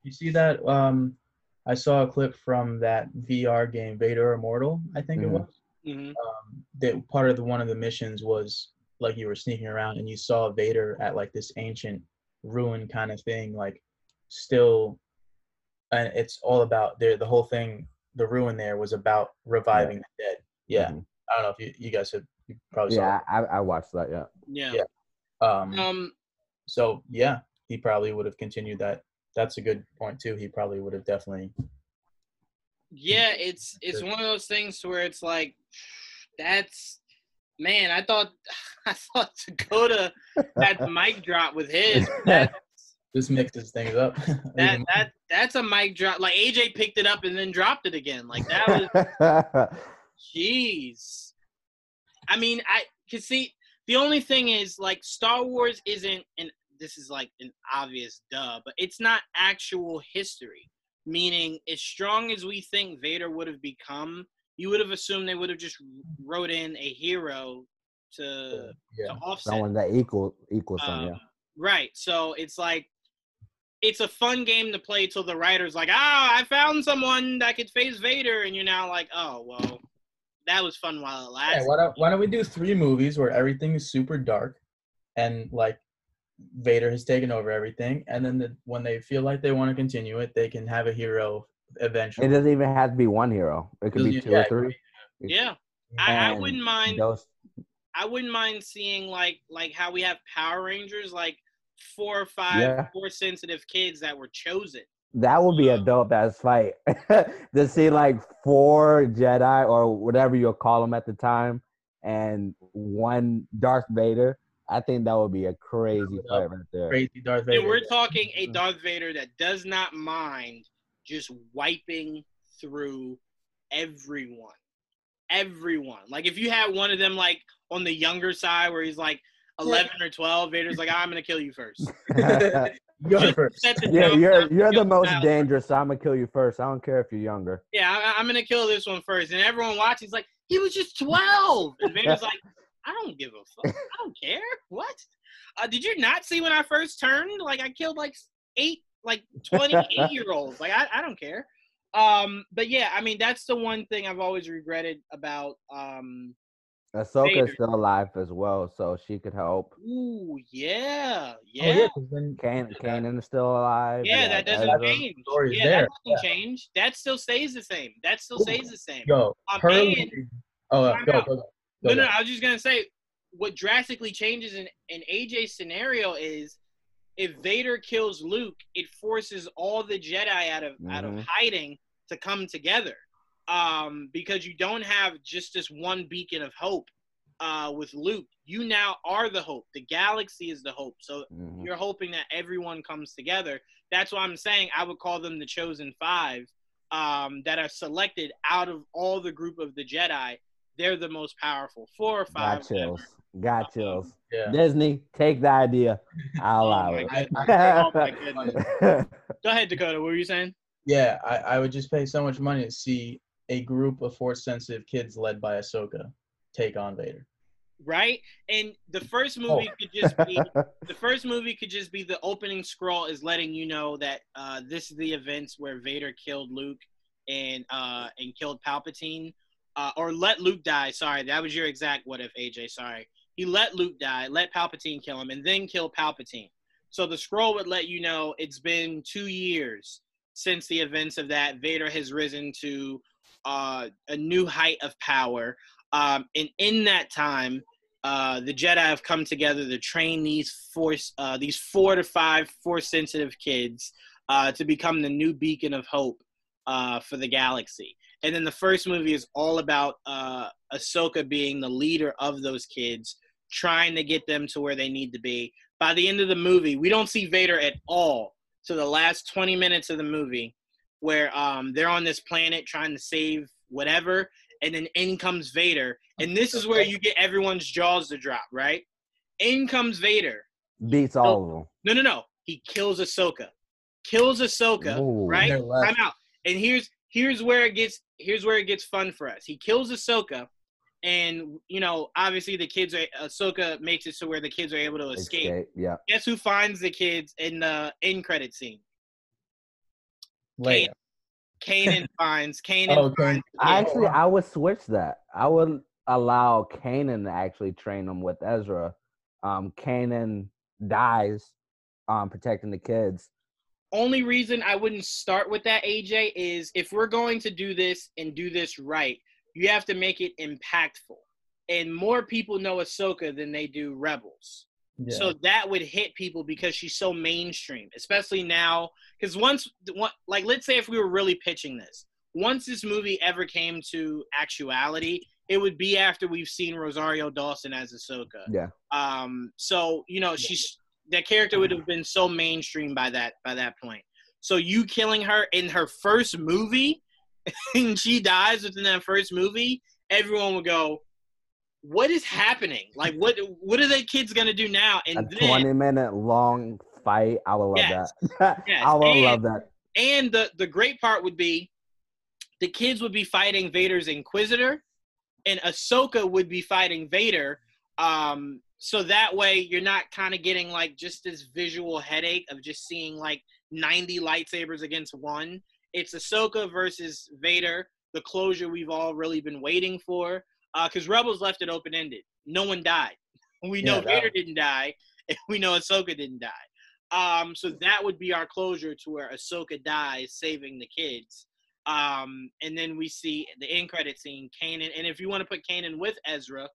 you see that? Um, I saw a clip from that VR game Vader Immortal. I think Mhm. it was. hmm um, that part of the, one of the missions was like you were sneaking around and you saw Vader at like this ancient ruin kind of thing, like still, and it's all about there. The whole thing, the ruin there was about reviving the dead. Yeah, Mhm. I don't know if you, you guys have you probably saw. Yeah, I, I watched that. Yeah. Yeah. Yeah. Um, Um. so yeah, he probably would have continued that. That's a good point too. He probably would have definitely. Yeah. It's it's one of those things where it's like, that's man. I thought I thought Dakota had the mic drop with his. That, Just mixes things up. that that that's a mic drop. Like AJ picked it up and then dropped it again. Like that was Jeez. I mean, I can see the only thing is like Star Wars isn't and this is like an obvious duh, but it's not actual history. Meaning, as strong as we think Vader would have become, you would have assumed they would have just wrote in a hero to, yeah. to offset. Someone that equal equals him. Um, Yeah. Right. So it's like it's a fun game to play till the writer's like, ah, I found someone that could face Vader, and you're now like, oh well, that was fun while it Yeah, lasted. why don't why don't we do three movies where everything is super dark, and like Vader has taken over everything, and then the, when they feel like they want to continue it, they can have a hero eventually. It doesn't even have to be one hero. It could be two yeah, or three. yeah, I, I wouldn't mind. Those, I wouldn't mind seeing like like how we have Power Rangers, like four or five Yeah. force sensitive kids that were chosen. that would be a dope ass fight. to see like four Jedi or whatever you'll call them at the time, and one Darth Vader. I think that would be a crazy Up. fight right there. Crazy Darth Vader. And we're talking a Mm-hmm. Darth Vader that does not mind just wiping through everyone. Everyone. Like if you had one of them like on the younger side where he's like 11 or 12, Vader's like, I'm going to kill you first. Go Just first. yeah, you're you're the most child. dangerous. So I'm gonna kill you first. I don't care if you're younger. Yeah, I, I'm going to kill this one first. And everyone watching's like, he was just 12. And Vader's like, I don't give a fuck. I don't care. What? Uh, did you not see when I first turned? Like I killed like eight, like 28 year olds. Like I, I don't care. Um, but yeah, I mean that's the one thing I've always regretted about. Um, Ahsoka's Vader. still alive as well, so she could help. ooh, yeah, yeah. Oh, yeah, 'cause then- Can Kanan is still alive. yeah. That doesn't Ezra. change. Yeah, there. that doesn't change. That still stays the same. That still Ooh. stays the same. Yo, Um, her. and- oh, uh, Time go, go, go. No, no, go. I was just gonna say what drastically changes in in AJ's scenario is if Vader kills Luke, it forces all the Jedi out of out of Mhm. hiding to come together, um, because you don't have just this one beacon of hope uh, with Luke, you now are the hope. The galaxy is the hope. So Mhm. you're hoping that everyone comes together. That's why I'm saying I would call them the chosen five um, that are selected out of all the group of the Jedi. They're the most powerful. Four or five. Got chills. Got chills. Yeah. Disney, take the idea. I'll Oh allow it. Oh. Go ahead, Dakota. What were you saying? Yeah, I, I would just pay so much money to see a group of force sensitive kids led by Ahsoka take on Vader. Right? And the first movie could just be the first movie could just be the opening scroll is letting you know that uh, this is the events where Vader killed Luke and uh, and killed Palpatine, uh, or let Luke die. Sorry, that was your exact what if, AJ. Sorry, he let Luke die, let Palpatine kill him, and then kill Palpatine. So the scroll would let you know it's been two years since the events of that. Vader has risen to uh, a new height of power, um, and in that time, uh, the Jedi have come together to train these force, uh, these four to five force sensitive kids uh, to become the new beacon of hope uh, for the galaxy. And then the first movie is all about uh, Ahsoka being the leader of those kids, trying to get them to where they need to be. By the end of the movie, we don't see Vader at all. So the last 20 minutes of the movie, where um, they're on this planet trying to save whatever, and then in comes Vader, and this is where you get everyone's jaws to drop, right? In comes Vader. Beats all of them. No, no, no. He kills Ahsoka. Kills Ahsoka, Ooh. right? They're. Time out. And here's here's where it gets here's where it gets fun for us. He kills Ahsoka, and you know, obviously the kids are Ahsoka makes it so where the kids are able to escape. Escape, Yeah. Guess who finds the kids in the end credit scene? Leia. Kanan finds Kanan Oh, finds Kanan. the I kids. actually, I would switch that. I would allow Kanan to actually train them with Ezra. Um, Kanan dies, um, protecting the kids. only reason I wouldn't start with that, AJ, is if we're going to do this and do this right, you have to make it impactful. And more people know Ahsoka than they do Rebels. Yeah. So that would hit people because she's so mainstream, especially now. Because once, like, let's say if we were really pitching this, once this movie ever came to actuality, it would be after we've seen Rosario Dawson as Ahsoka. Yeah. Um, so you know, she's that character would have been so mainstream by that by that point. So you killing her in her first movie, and she dies within that first movie, everyone would go, "What is happening? Like, what what are the kids gonna do now?" A And then, twenty minute long fight. I would love Yes. that. Yes, I would and- love that. and the the great part would be, the kids would be fighting Vader's Inquisitor, and Ahsoka would be fighting Vader. Um, so that way you're not kind of getting like just this visual headache of just seeing like 90 lightsabers against one. It's Ahsoka versus Vader, the closure we've all really been waiting for. Because Rebels left it open ended. No one died. We know Yeah, Vader didn't die, and we know Ahsoka didn't die. Um, so that would be our closure to where Ahsoka dies, saving the kids. Um, and then we see the end credit scene, Kanan. And if you want to put Kanan with Ezra,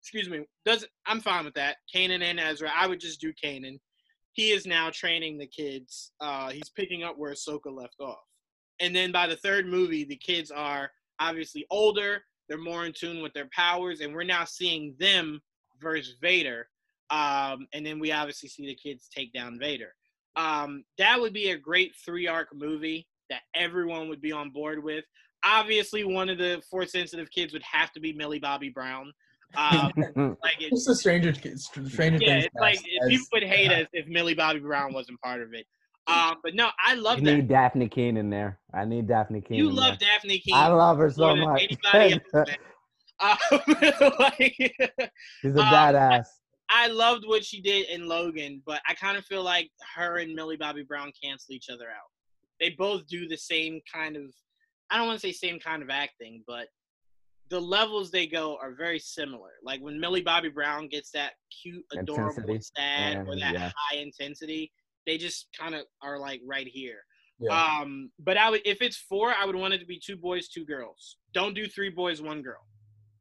excuse me, does I'm fine with that. Kanan and Ezra, I would just do Kanan. He is now training the kids. Uh, he's picking up where Ahsoka left off. And then by the third movie, the kids are obviously older. They're more in tune with their powers, and we're now seeing them versus Vader. Um, and then we obviously see the kids take down Vader. Um, that would be a great three arc movie that everyone would be on board with. Obviously, one of the force sensitive kids would have to be Millie Bobby Brown. Um, like It's it's, the Stranger Stranger yeah, it's like cast people would hate us if Millie Bobby Brown wasn't part of it. Um, but no, I love You that. need Daphne Keenan there. I need Daphne Keenan. You love there. Daphne King. I love her so much. anybody else. Um, like, She's a Um, badass. I loved what she did in Logan, but I kind of feel like her and Millie Bobby Brown cancel each other out. They both do the same kind of I don't want to say same kind of acting, but the levels they go are very similar. Like when Millie Bobby Brown gets that cute, adorable, Intensity. sad, or that yeah. high intensity, they just kind of are like right here. Yeah. Um, but I would if it's four, I would want it to be two boys, two girls. Don't do three boys, one girl.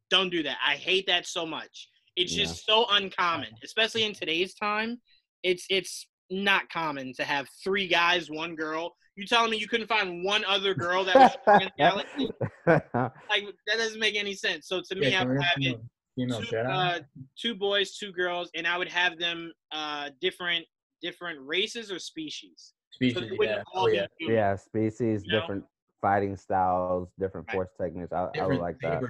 Don't do that. I hate that so much. It's Yeah. just so uncommon, especially in today's time. It's it's not common to have three guys, one girl. You telling me you couldn't find one other girl that was in the galaxy? Like that doesn't make any sense. So to me, Yeah, I would have it two, uh, two boys, two girls, and I would have them uh, different different races or species. Species. they wouldn't Yeah. Oh yeah. Yeah, species, You know? different fighting styles, different Right. force techniques. I, I would Different like that.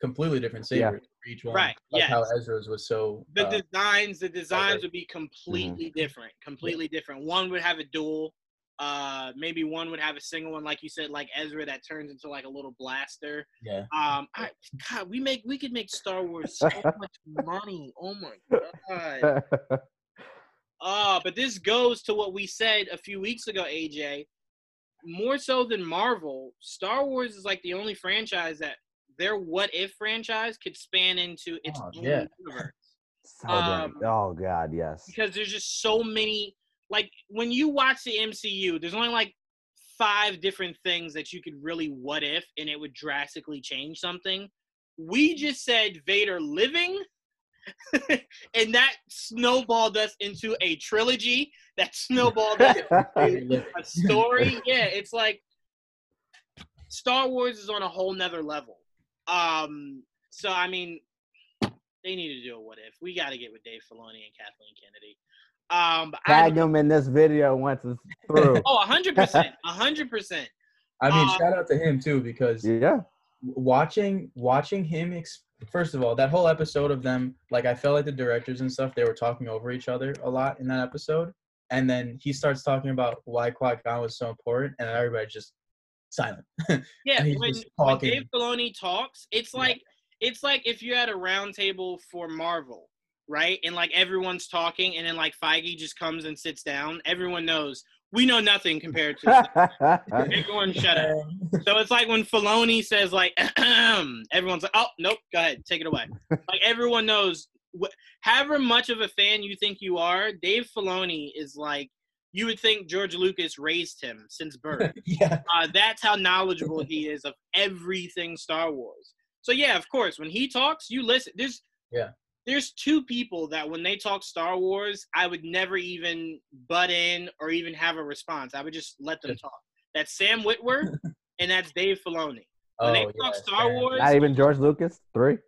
Completely different Yeah. sabers for each one. Right, Like how yes. Ezra's was so. The uh, designs, the designs right. would be completely different. Completely different. One would have a dual. Uh, maybe one would have a single one, like you said, like Ezra, that turns into like a little blaster. yeah. Um, I, God, we make we could make Star Wars so much money. Oh my god. Uh, but this goes to what we said a few weeks ago, AJ. More so than Marvel, Star Wars is like the only franchise that their what if franchise could span into its Oh, own yeah. universe. so Um, oh god, yes. Because there's just so many like when you watch the MCU, there's only like five different things that you could really what if and it would drastically change something. We just said Vader living and that snowballed us into a trilogy that snowballed us into a story. Yeah, it's like Star Wars is on a whole nother level. Um, so I mean, they need to do a what if. We got to get with Dave Filoni and Kathleen Kennedy. Um, Tag him in this video once it's through. oh, hundred percent, hundred percent. I mean, Uh, shout out to him too because yeah. watching watching him ex- first of all that whole episode of them like i felt like the directors and stuff they were talking over each other a lot in that episode and then he starts talking about why Qui-Gon was so important and everybody's just silent Yeah, when, when. Dave Filoni talks, it's Yeah. like it's like if you had a round table for Marvel, right? And like everyone's talking, and then like Feige just comes and sits down. Everyone knows we know nothing compared to everyone. Shut up. So it's like when Filoni says like, everyone's like, oh nope, go ahead, take it away. like everyone knows, wh- however much of a fan you think you are, Dave Filoni is like. You would think George Lucas raised him since birth. yeah Uh, that's how knowledgeable he is of everything Star Wars. So yeah, of course, when he talks, you listen. There's Yeah. There's two people that when they talk Star Wars, I would never even butt in or even have a response. I would just let them talk. That's Sam Witwer and that's Dave Filoni. When oh they yeah, talk Star Sam. Wars, Not even George Lucas. Three.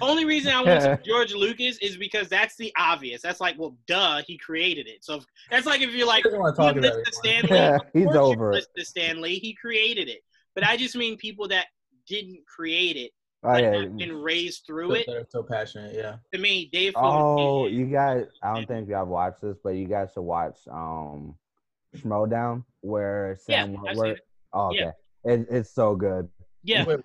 only reason I went to George Lucas is because that's the obvious. That's like, well, duh, he created it. So if- that's like if you're like, He doesn't want to you talk about listen to. Stanley, Yeah, he's over it. listen to Stanley. He created it. But I just mean people that didn't create it, Oh but yeah. have been raised through So- it. they're so passionate yeah To me, Dave Filoni. Oh, is- you guys! I don't think y'all watched this, but you guys should watch um, Schmodown, where Sam I've Witwer. Oh, okay. Yeah. It, it's so good. yeah, Wait.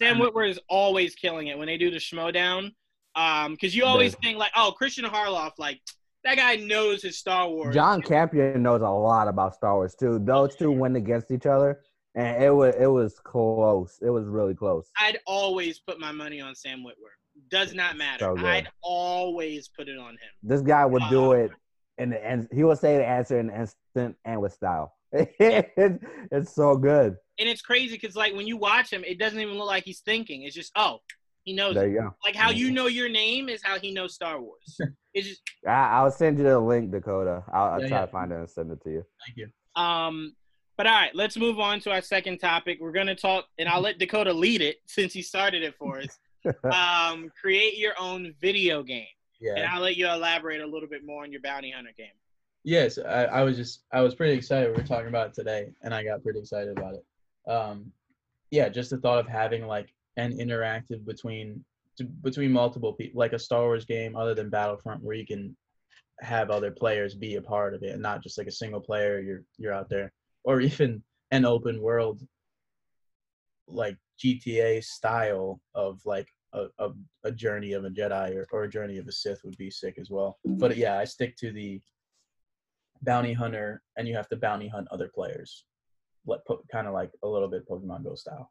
Sam Witwer is always killing it when they do the Schmodown. Um, because you always Does. think like, oh, Christian Harloff, like that guy knows his Star Wars. John Campea knows a lot about Star Wars too. Those two went against each other, and it was it was close. It was really close. I'd always put my money on Sam Witwer. Does not matter. So. I'd always put it on him. This guy would do Uh, it in the and he would say the answer in an instant and with style. it's, it's so good. And it's crazy because like when you watch him, it doesn't even look like he's thinking. It's just oh, he knows. There it. you go. Like how you know your name is how he knows Star Wars. It's just I, I'll send you the link, Dakota. I'll, I'll Yeah, try yeah. to find it and send it to you. thank you um. But all right, let's move on to our second topic. We're gonna talk, and I'll let Dakota lead it since he started it for us. um, create your own video game, Yeah. and yeah I'll let you elaborate a little bit more on your bounty hunter game. yes I, I was just i was pretty excited we were talking about it today and i got pretty excited about it um yeah just the thought of having like an interactive between to, between multiple people like a star wars game other than battlefront where you can have other players be a part of it and not just like a single player you're you're out there or even an open world like gta style of like a, a, a journey of a jedi or, or a journey of a sith would be sick as well. But yeah i stick to the bounty hunter and you have to bounty hunt other players. Like kind of like a little bit pokemon go style.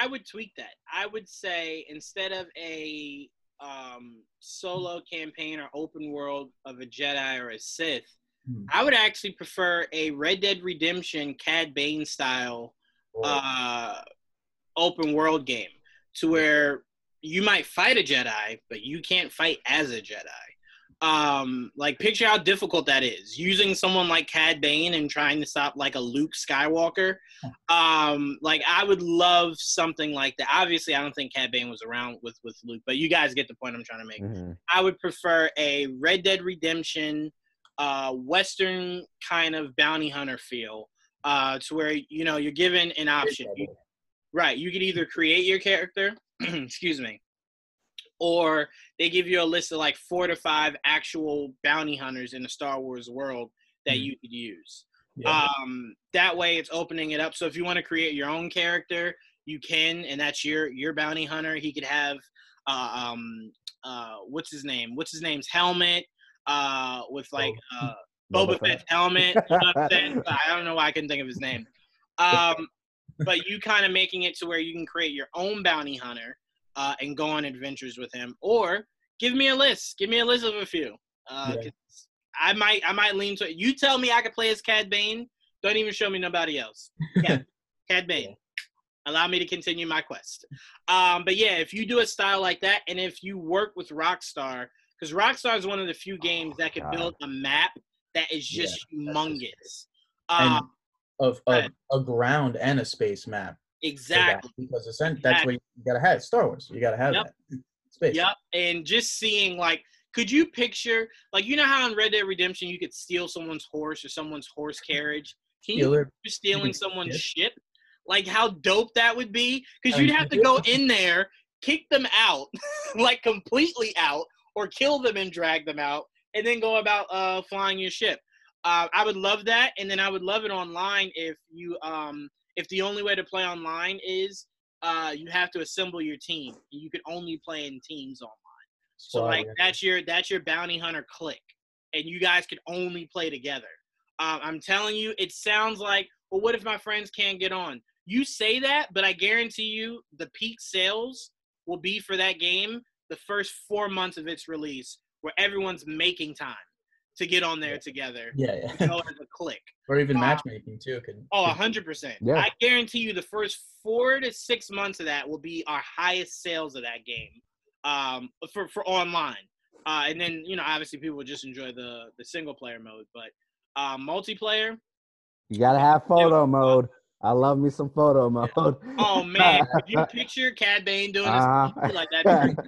I would tweak that. I would say instead of a um, solo campaign or open world of a Jedi or a Sith, Hmm. I would actually prefer a Red Dead Redemption Cad Bane style uh, open world game to where you might fight a Jedi, but you can't fight as a Jedi. Um, like picture how difficult that is using someone like Cad Bane and trying to stop like a Luke Skywalker. Um, like I would love something like that. Obviously, I don't think Cad Bane was around with with Luke, but you guys get the point I'm trying to make. Mhm. I would prefer a Red Dead Redemption, uh, Western kind of bounty hunter feel, uh, to where you know you're given an option. You- right, you could either create your character, excuse me, or they give you a list of like four to five actual bounty hunters in the Star Wars world that Mhm. you could use. Yeah. Um, that way, it's opening it up. So if you want to create your own character, you can, and that's your your bounty hunter. He could have, uh, um, uh, what's his name? What's his name's helmet? Uh, with like uh, Boba, Boba Fett's Fett. helmet. You know I'm saying? I don't know why I couldn't think of his name. Um, but you kind of making it to where you can create your own bounty hunter uh, and go on adventures with him, or give me a list. Give me a list of a few. Uh, Yeah. I might I might lean to it. You tell me I could play as Cad Bane. Don't even show me nobody else. Cad, Cad Bane. Allow me to continue my quest. Um, but yeah, if you do a style like that, and if you work with Rockstar, because Rockstar is one of the few games that can God. build a map that is just that's humongous. Um, of, of a ground and a space map. for that, exactly. Because essentially, that's what you gotta have. Star Wars. You gotta have Yep. that. Space. Yep. And just seeing like, could you picture like you know how in Red Dead Redemption you could steal someone's horse or someone's horse carriage? Can you Stealer. stealing someone's ship. Like how dope that would be, because you'd have to go in there, kick them out, like completely out, or kill them and drag them out, and then go about uh, flying your ship. Uh, I would love that, and then I would love it online if you um if the only way to play online is uh you have to assemble your team. You could only play in teams online. So Squad, like yeah. that's your that's your bounty hunter click, and you guys could only play together. Um, I'm telling you, it sounds like, well, what if my friends can't get on? You say that, but I guarantee you, the peak sales will be for that game the first four months of its release, where everyone's making time to get on there Yeah. together. Yeah, to yeah. Go as a click. or even Uh, matchmaking too. Could Oh, could- hundred percent. Yeah. I guarantee you, the first four to six months of that will be our highest sales of that game, um, for for online. Uh, and then you know, obviously, people will just enjoy the the single player mode, but uh, multiplayer. You gotta have photo mode. I love me some photo mode. Oh man, could you picture Cad Bane doing this Uh-huh. like that?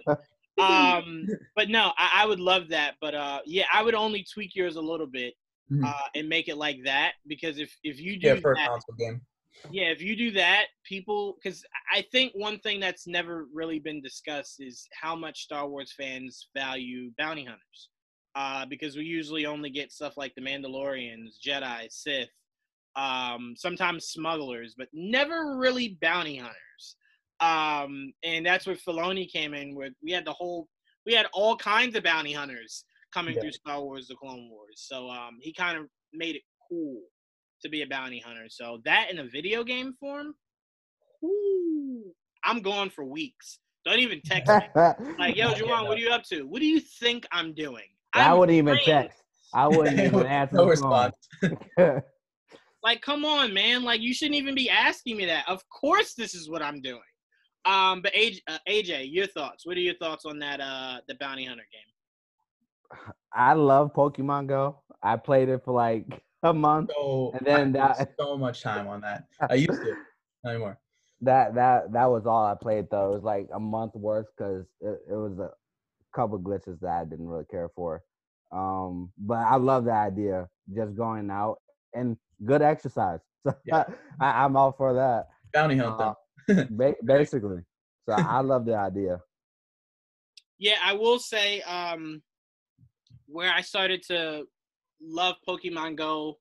Um, but no, I, I would love that. But uh, yeah, I would only tweak yours a little bit Mhm. uh, and make it like that because if if you do yeah, for a console game. Yeah, if you do that, people, because I think one thing that's never really been discussed is how much Star Wars fans value bounty hunters. Uh, because we usually only get stuff like the Mandalorians, Jedi, Sith, um, sometimes smugglers, but never really bounty hunters. Um, and that's where Filoni came in with. We had the whole, we had all kinds of bounty hunters coming Yeah. through Star Wars: The Clone Wars. So um, he kind of made it cool to be a bounty hunter. So that in a video game form, whoo, I'm going for weeks. Don't even text me. Like, yo, Juwan, what are you up to? What do you think I'm doing? I I'm wouldn't even trained. text. I wouldn't even answer no response. Like, come on, man. Like, you shouldn't even be asking me that. Of course, this is what I'm doing. Um, but AJ, uh, AJ, your thoughts? What are your thoughts on that? Uh, the bounty hunter game. I love Pokemon Go. I played it for like a month. So And then I that- so much time on that. I used to. Not anymore. That that that was all I played though. It was like a month worth because it, it was a couple glitches that I didn't really care for. Um, but I love the idea, just going out and good exercise. So Yeah. I, I'm all for that. Bounty hunt Uh, them. ba- basically, so I love the idea. Yeah, I will say um, where I started to love Pokemon Go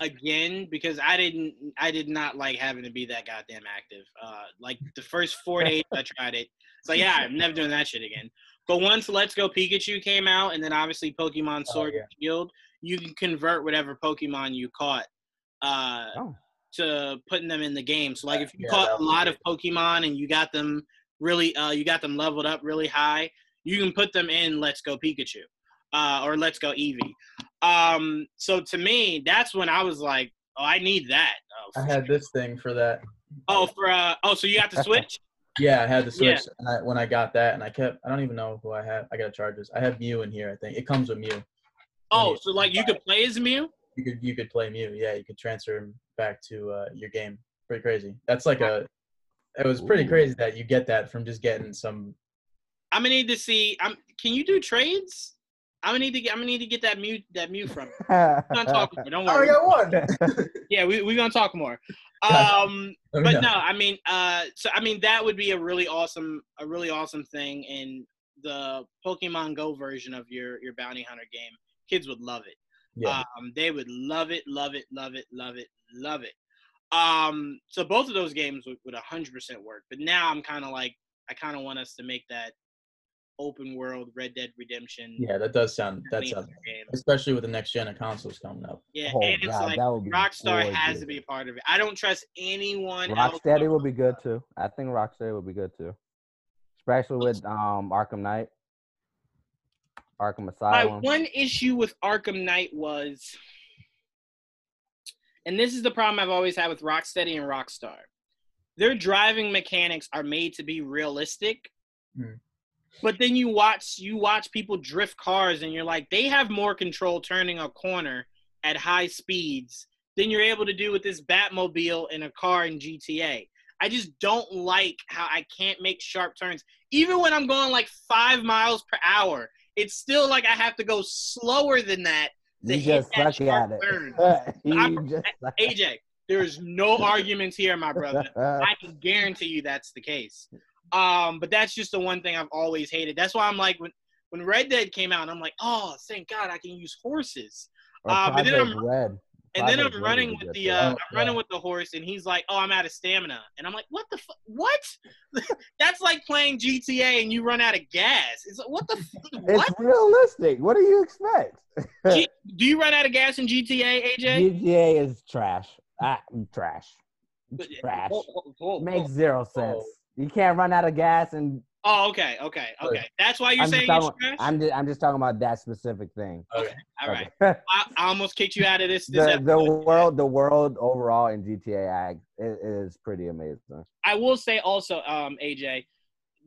again because I didn't, I did not like having to be that goddamn active. Uh, like the first four days I tried it, it's like yeah, I'm never doing that shit again. But once Let's Go Pikachu came out, and then obviously Pokemon Oh, Sword yeah. and Shield, you can convert whatever Pokemon you caught uh, Oh. To putting them in the game. So like if you Yeah, caught a lot of Pokemon and you got them really, uh, you got them leveled up really high, you can put them in Let's Go Pikachu uh, or Let's Go Eevee. Um, so to me, that's when I was like, oh, I need that. Oh, I had this thing for that. oh for uh, oh, so you got the Switch? Yeah, I had the Yeah. Switch, and I, when I got that, and I kept, I don't even know who I had. I got a charges. I have Mew in here. I think it comes with Mew. Oh, so like you could play as Mew? You could you could play Mew. Yeah, you could transfer him back to uh, your game. Pretty crazy. That's like a. It was pretty Ooh. crazy that you get that from just getting some. I'm gonna need to see. I'm. Can you do trades? I'm gonna need to get. I'm gonna need to get that Mew. That Mew from. you. We're gonna talk more. Don't worry. one. Yeah, we we gonna talk more. Um, but know. no, I mean, uh, so I mean that would be a really awesome, a really awesome thing in the Pokemon Go version of your your bounty hunter game. Kids would love it. Yeah. Um, they would love it, love it, love it, love it, love it. Um, so both of those games would, would 100% work. But now I'm kind of like, I kind of want us to make that open world Red Dead Redemption. yeah, that does sound. That bounty sounds. hunter game. Especially with the next gen of consoles coming up. Yeah, Oh, and it's God, like that would be Rockstar has to be a part of it. I don't trust anyone else. Rocksteady would be good too. I think Rocksteady will be good too, especially with um Arkham Knight, Arkham Asylum. My one issue with Arkham Knight was, and this is the problem I've always had with Rocksteady and Rockstar. Their driving mechanics are made to be realistic, Hmm. but then you watch you watch people drift cars, and you're like, they have more control turning a corner at high speeds than you're able to do with this Batmobile in a car in GTA. I just don't like how I can't make sharp turns, even when I'm going like five miles per hour it's still like I have to go slower than that. to you just that suck at it. you just AJ, there is no arguments here, my brother. I can guarantee you that's the case. Um, but that's just the one thing I've always hated. That's why I'm like when when Red Dead came out, I'm like, oh, thank God I can use horses. Uh, but then I'm- Red. And then I'm running with the uh, Oh, I'm running with the horse, and he's like, "Oh, I'm out of stamina," and I'm like, "What the fu- what?" That's like playing GTA and you run out of gas. It's like, what the f- what? It's realistic. What do you expect? G- do you run out of gas in GTA, AJ? GTA is trash. Ah, trash. But- Trash. Hold- hold- hold- Makes zero sense. You can't run out of gas, and Oh, okay, okay, okay. That's why you're I'm saying talking. I'm just I'm just talking about that specific thing. Okay. All right, Okay. I, I almost kicked you out of this. this the the world the world overall in GTA AJ is, is pretty amazing. I will say also, um, AJ,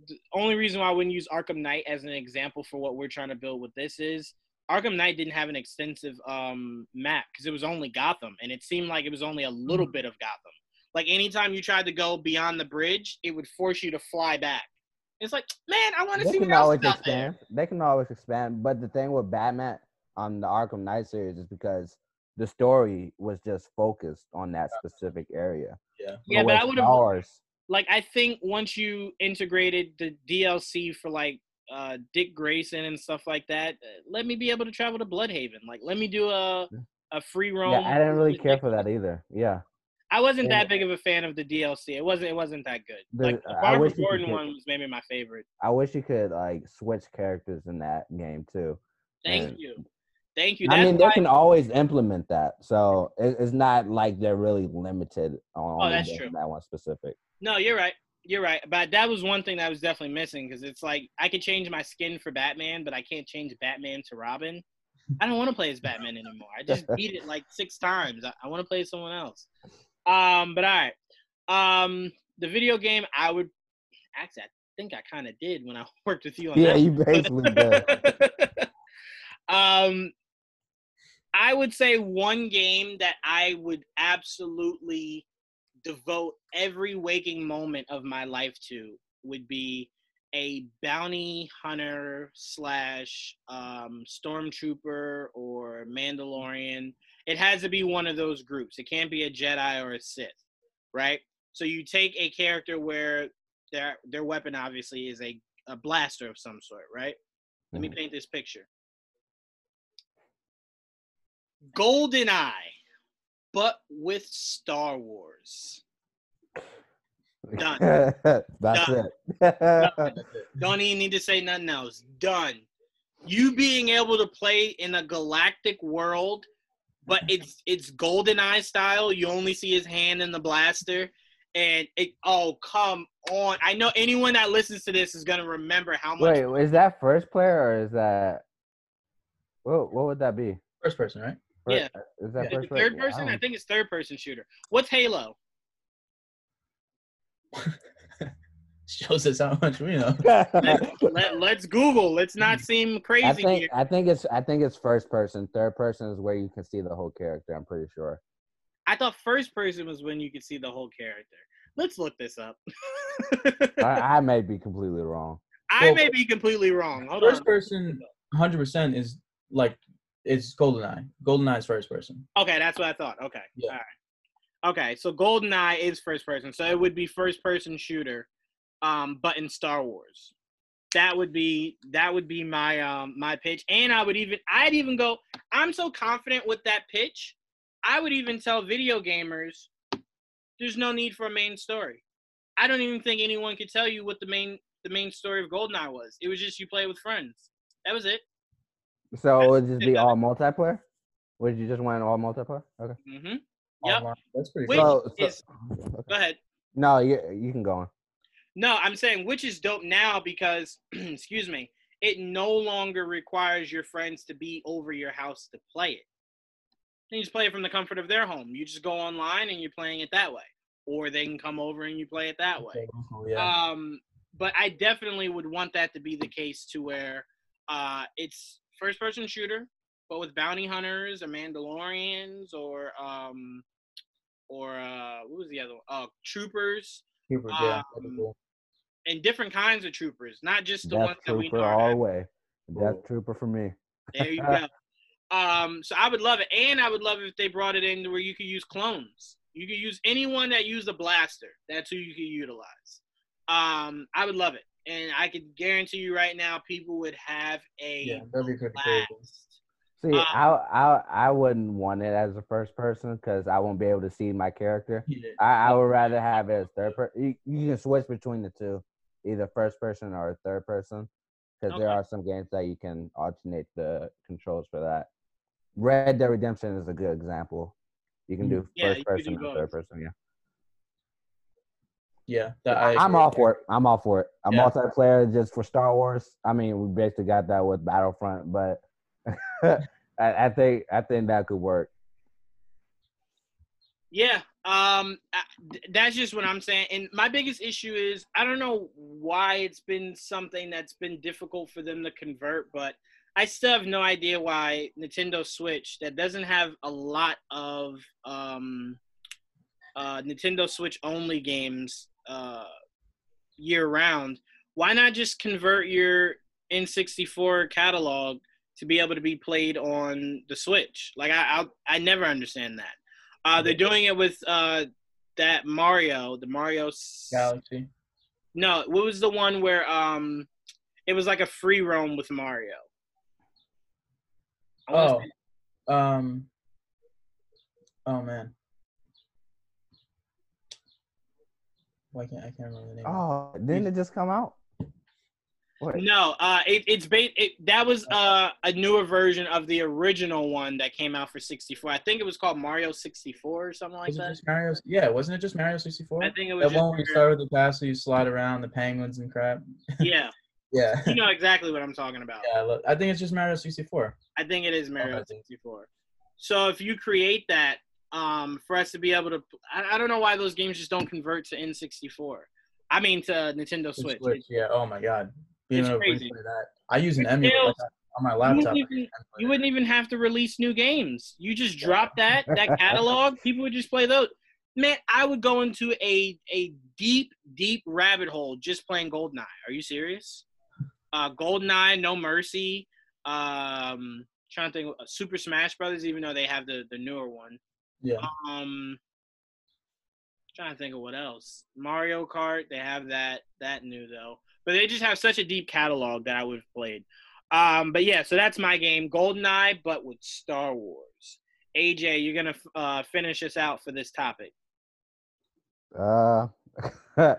the only reason why I wouldn't use Arkham Knight as an example for what we're trying to build with this is Arkham Knight didn't have an extensive um, map because it was only Gotham, and it seemed like it was only a little bit of Gotham. Like anytime you tried to go beyond the bridge, it would force you to fly back. It's like, man, I want to They see what can else always is out there. expand. They can always expand. But the thing with Batman on the Arkham Knight series is because the story was just focused on that specific area. Yeah. Yeah, but I would have Stars, like I think once you integrated the DLC for like uh Dick Grayson and stuff like that, uh, let me be able to travel to Blüdhaven. Like let me do a a free roam. Yeah, I didn't really care for that either. Yeah. I wasn't Yeah. that big of a fan of the DLC. It wasn't. It wasn't that good. The- like the I Barbara wish you could Gordon one was maybe my favorite. I wish you could like switch characters in that game too. Thank And- you, thank you. I mean, they can always implement that, so it, it's not like they're really limited on Oh, that's true. that one specific. no, you're right. You're right. But that was one thing that was definitely missing because it's like I could change my skin for Batman, but I can't change Batman to Robin. I don't want to play as Batman anymore. I just beat it like six times. I, I want to play someone else. Um, but all right. Um, the video game I would actually I think I kind of did when I worked with you on Yeah, that. you basically did. um, I would say one game that I would absolutely devote every waking moment of my life to would be a bounty hunter slash um, stormtrooper or Mandalorian. It has to be one of those groups. It can't be a Jedi or a Sith, right? So you take a character where their their weapon obviously is a, a blaster of some sort, right? Let me Mhm. paint this picture. GoldenEye, but with Star Wars. Done. That's Done. it. Don't even need to say nothing else. Done. You being able to play in a galactic world, but it's it's GoldenEye style. You only see his hand in the blaster, and it. Oh come on! I know anyone that listens to this is gonna remember how much. Wait, is that first player or is that what? What would that be? First person, right? Fir- Yeah. Is that Is it first player? third person? I don't- think it's third person shooter. What's Halo? Shows us how much we know. Let, let's Google. Let's hmm. not seem crazy I think here. I think it's I think it's first person. Third person is where you can see the whole character. I'm pretty sure. I thought first person was when you could see the whole character. Let's look this up. I, I may be completely wrong. I Well, may be completely wrong. Hold First on. person, 100 percent is like it's GoldenEye. GoldenEye is first person. Okay, that's what I thought. Okay. Yeah. All right. Okay, so GoldenEye is first person. So it would be first person shooter, um, but in Star Wars. That would be that would be my um my pitch. And I would even I'd even go, I'm so confident with that pitch, I would even tell video gamers there's no need for a main story. I don't even think anyone could tell you what the main the main story of GoldenEye was. It was just you play with friends. That was it. So it would just be all multiplayer. Would you just want all multiplayer? Okay. hmm Yep. Online. That's pretty Which cool. So, so is- Go ahead. no, you you can go on. No, I'm saying which is dope now because, excuse me, it no longer requires your friends to be over your house to play it. You just play it from the comfort of their home. You just go online and you're playing it that way, or they can come over and you play it that way. Yeah. Um, but I definitely would want that to be the case to where uh, it's first person shooter, but with bounty hunters or Mandalorians or um, or uh, what was the other one? Uh, troopers Troopers, yeah. um, cool. And different kinds of troopers, not just the Death ones that we Trooper know. all the way. Death Cool. Trooper for me. There you go. Um, so I would love it, and I would love it if they brought it in where you could use clones. You could use anyone that used a blaster. That's who you could utilize. Um, I would love it, and I could guarantee you right now, people would have a Yeah, that'd be pretty cool. blast. See, Um, I I I wouldn't want it as a first person because I won't be able to see my character. Yeah. I, I would rather have it as third person. You, you can switch between the two, either first person or third person, because there are some games that you can alternate the controls for that. Red Dead Redemption is a good example. You can do Mm, Yeah, first person do or third person. Yeah, Yeah, that, I I'm all for it. I'm all for it. A Yeah. multiplayer just for Star Wars. I mean, we basically got that with Battlefront, but I, I think I think that could work. Yeah, um, that's just what I'm saying. And my biggest issue is I don't know why it's been something that's been difficult for them to convert, but I still have no idea why Nintendo Switch that doesn't have a lot of um, uh, Nintendo Switch only games uh, year round. Why not just convert your N64 catalog to be able to be played on the Switch? Like I, I, I never understand that. Uh, they're doing it with uh, that Mario, the Mario. s- Galaxy. No, what was the one where um, it was like a free roam with Mario? Oh, say- um, oh man, why can't I can't remember the name? Oh, didn't it just come out? What? No, uh, it, it's ba- it, that was uh, a newer version of the original one that came out for 64. I think it was called Mario 64 or something like was it that. just Mario? Yeah, wasn't it just Mario sixty four? I think it was That just one where you start with the castle, you slide around the penguins and crap. yeah. Yeah, You know exactly what I'm talking about. yeah. look, I think it's just Mario sixty four. I think it is Mario Okay. 64. So if you create that, um, for us to be able to, I, I don't know why those games just don't convert to N64. I mean to Nintendo Switch. Switch. Yeah. Oh my God. Being It's able to crazy. replay that. I use an emulator feels- on my You laptop. wouldn't, even, you wouldn't even have to release new games. You just drop that that catalog. People would just play those. Man, I would go into a a deep deep rabbit hole just playing Goldeneye. Are you serious? Uh, Goldeneye, No Mercy. Um, trying to think, uh, Super Smash Brothers. Even though they have the the newer one. Yeah. Um, trying to think of what else. Mario Kart. They have that that new though, but they just have such a deep catalog that I would have played. Um, but yeah, so that's my game, GoldenEye, but with Star Wars. AJ, you're gonna uh, finish us out for this topic. Uh,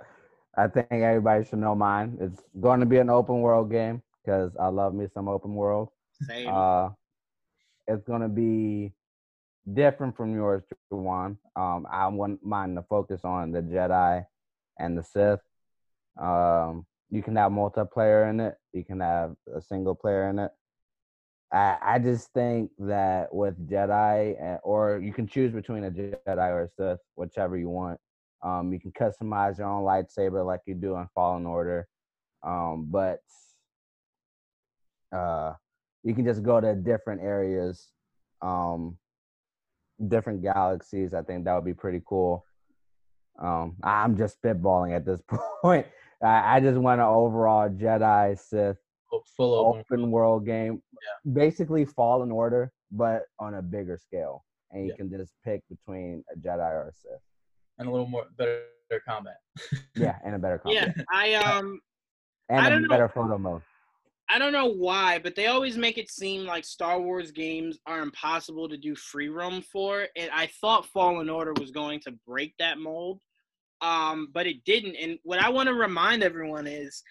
I think everybody should know mine. It's going to be an open world game because I love me some open world. Same. Uh, it's going to be different from yours, Juwan. Um, I want mine to focus on the Jedi and the Sith. Um, you can have multiplayer in it. You can have a single player in it. I, I just think that with Jedi, eh, or you can choose between a Jedi or a Sith, whichever you want. Um, you can customize your own lightsaber like you do in Fallen Order, um, but uh, you can just go to different areas, um, different galaxies. I think that would be pretty cool. Um, I'm just spitballing at this point. I, I just want an overall Jedi Sith Full open. open world game. Basically Fallen Order, but on a bigger scale. And you Yeah. can just pick between a Jedi or a Sith. and a little more better combat. Yeah, and a better combat. Yeah. I um And I a don't know. better photo mode. I don't know why, but they always make it seem like Star Wars games are impossible to do free roam for. And I thought Fallen Order was going to break that mold, um, but it didn't. And what I want to remind everyone is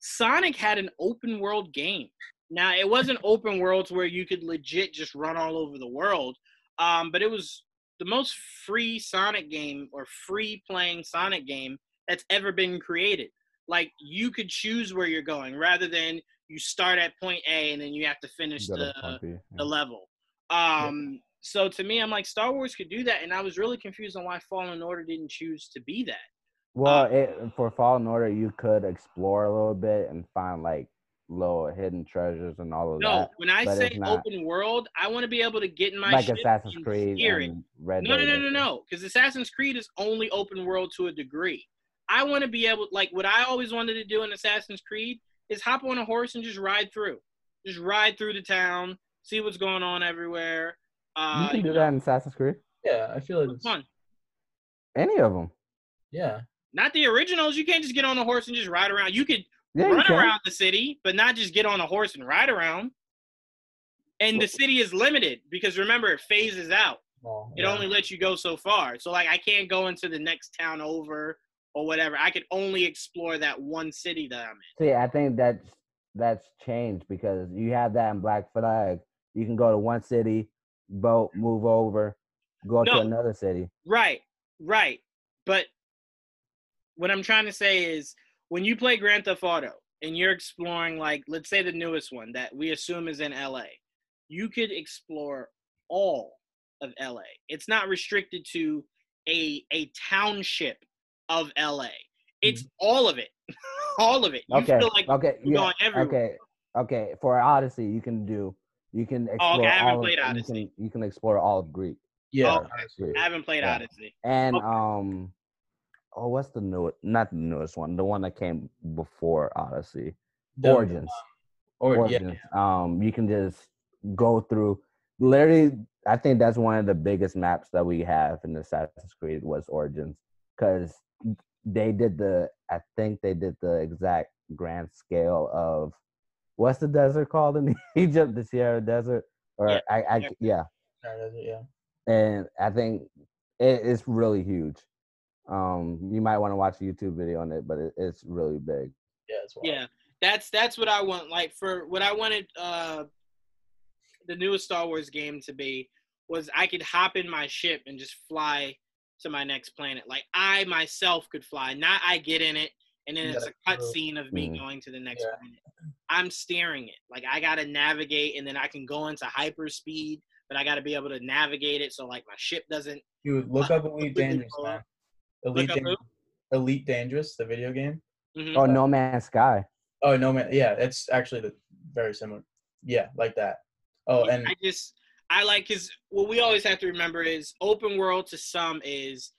Sonic had an open world game. Now, it wasn't open worlds where you could legit just run all over the world, um, but it was the most free Sonic game or free playing Sonic game that's ever been created. Like you could choose where you're going rather than you start at point A and then you have to finish the, B, the level. Um, so to me, I'm like Star Wars could do that, and I was really confused on why Fallen Order didn't choose to be that. Well, um, it, for Fallen Order, you could explore a little bit and find like little hidden treasures and all of No, that. No, when I say not- open world, I want to be able to get in my Like Assassin's Creed and Red No, no, no, no, no. Because Assassin's Creed is only open world to a degree. I want to be able, like, what I always wanted to do in Assassin's Creed is hop on a horse and just ride through, just ride through the town, see what's going on everywhere. Uh, You can do know, that in Assassin's Creed. Yeah, I feel like it's it's, fun. Any of them. yeah. Not the originals. You can't just get on a horse and just ride around. You could Yeah, run can. around the city, but not just get on a horse and ride around. And the city is limited because remember it phases out. Well, It yeah. only lets you go so far. So like I can't go into the next town over or whatever. I could only explore that one city that I'm in. See, I think that's that's changed because you have that in Black Flag. You can go to one city, boat, move over, go No. to another city. Right, right. But what I'm trying to say is when you play Grand Theft Auto and you're exploring like let's say the newest one that we assume is in LA, you could explore all of LA. It's not restricted to a a township of LA. It's mm-hmm. all of it. all of it. You okay. like okay. Yeah. Okay. Okay. For Odyssey, you can do. You can explore Oh, okay, I haven't all. played of, Odyssey. You can, you can explore all of Greek. yeah. Oh, Greek. I haven't played Yeah. Odyssey. And Okay. um, oh, what's the new? Not the newest one. The one that came before Odyssey. The- Origins. Or, yeah, Origins. Um, you can just go through. Literally, I think that's one of the biggest maps that we have in Assassin's Creed was Origins, because they did the. I think they did the exact grand scale of what's the desert called in Egypt, the Sahara Desert, or Yeah, I, I yeah. yeah, yeah, yeah. and I think it, it's really huge. Um, you might want to watch a YouTube video on it, but it, it's really big. Yeah, it's wild. Yeah, that's that's what I want. Like for what I wanted uh the newest Star Wars game to be was I could hop in my ship and just fly to my next planet. Like I myself could fly, not I get in it and then You it's a cutscene of me Mhm. going to the next Yeah. planet. I'm steering it. Like I gotta navigate and then I can go into hyperspeed, but I gotta be able to navigate it so like my ship doesn't Dude, look up Elite Dangerous, man. up. Elite, up who? Dangerous, Elite Dangerous, the video game. Mhm. Oh, No Man's Sky. Oh no, man. Yeah, it's actually the very similar. Yeah, like that. Oh, and I just I like because what we always have to remember is open world to some is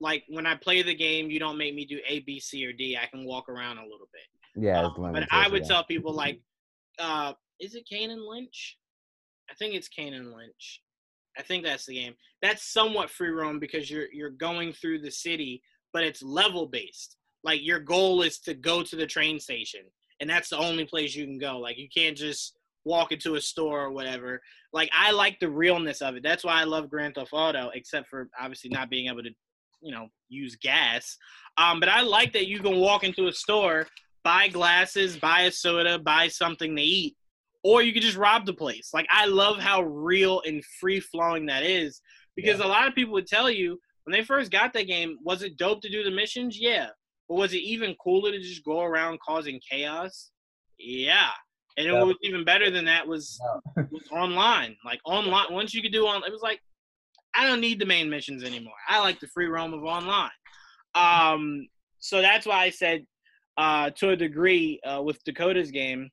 like when I play the game, you don't make me do A, B, C, or D. I can walk around a little bit. Yeah, Um, but I would yeah. tell people like, uh, is it Kane & Lynch? I think it's Kane & Lynch. I think that's the game. That's somewhat free roam because you're you're going through the city, but it's level based. Like your goal is to go to the train station, and that's the only place you can go. Like you can't just walk into a store or whatever. Like I like the realness of it. That's why I love Grand Theft Auto, except for obviously not being able to, you know, use gas. Um, but I like that you can walk into a store, buy glasses, buy a soda, buy something to eat, or you could just rob the place. Like I love how real and free flowing that is because a lot of people would tell you when they first got that game, was it dope to do the missions? Yeah. But was it even cooler to just go around causing chaos? Yeah. And it Yeah. was even better than that was, was online. Like online, once you could do on, it was like, I don't need the main missions anymore. I like the free roam of online. Um, so that's why I said, uh, to a degree, uh, with Dakota's game,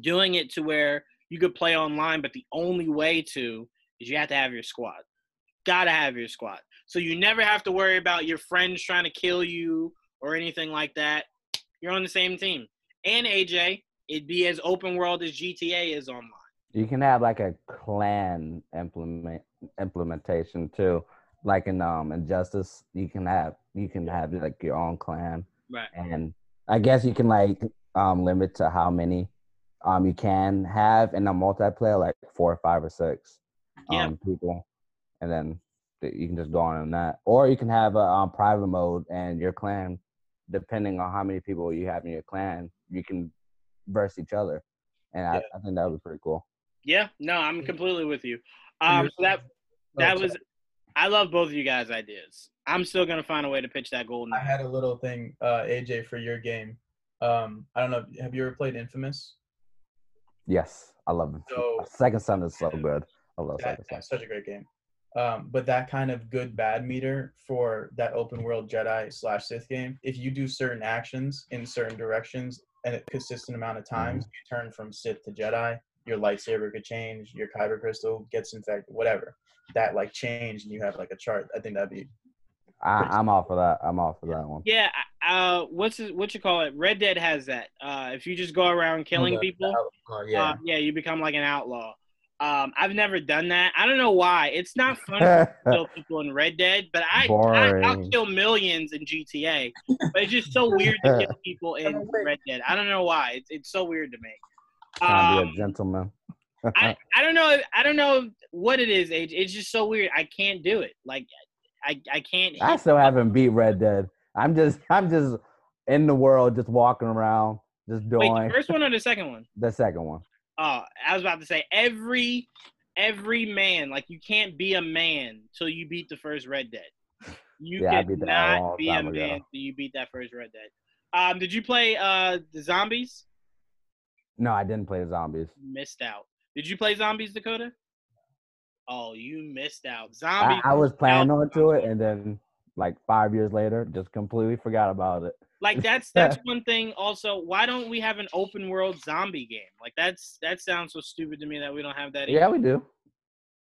doing it to where you could play online, but the only way to is you have to have your squad. Gotta have your squad. So you never have to worry about your friends trying to kill you or anything like that. You're on the same team. And AJ, it'd be as open world as GTA is online. You can have like a clan implement implementation too. Like in um Injustice, you can have you can have like your own clan. Right. And I guess you can like um limit to how many um you can have in a multiplayer, like four or five or six Yeah. um people. And then you can just go on in that. Or you can have a um, private mode and your clan, depending on how many people you have in your clan, you can verse each other. And I, Yeah. I think that would be pretty cool. Yeah, no, I'm completely with you. Um, so that that was, I love both of you guys' ideas. I'm still gonna find a way to pitch that golden. I had a little thing, uh, AJ, for your game. Um, I don't know. Have you ever played Infamous? Yes, I love it. So- Second Son is so good. I love That, Second Son. such a great game. Um, but that kind of good bad meter for that open world Jedi slash Sith game, if you do certain actions in certain directions and a consistent amount of times, you turn from Sith to Jedi. Your lightsaber could change. Your kyber crystal gets infected. Whatever that like change, and you have like a chart. I think that'd be I, I'm all for that. I'm all for that one. Yeah, uh, what's it, what you call it? Red Dead has that. Uh, if you just go around killing the- people, yeah, uh, yeah, you become like an outlaw. Um, I've never done that. I don't know why. It's not fun to kill people in Red Dead, but I, I I'll kill millions in GTA. But it's just so weird to kill people in Red Dead. I don't know why. It's it's so weird to me. Trying to be Um, a gentleman. I, I don't know I don't know what it is. Age. It's just so weird. I can't do it. Like I I can't. I still haven't beat Red Dead. I'm just I'm just in the world, just walking around, just Wait, doing the first one or the second one? the second one. Oh, I was about to say every every man like you can't be a man till you beat the first Red Dead. You Yeah, cannot be a man ago. till you beat that first Red Dead. Um, did you play uh the zombies? No, I didn't play the zombies. Missed out. Did you play zombies, Dakota? Oh, you missed out. I, I was planning out- on to it, and then like five years later, just completely forgot about it. Like that's that's one thing. Also, why don't we have an open world zombie game? Like that's that sounds so stupid to me that we don't have that. Yeah, we do.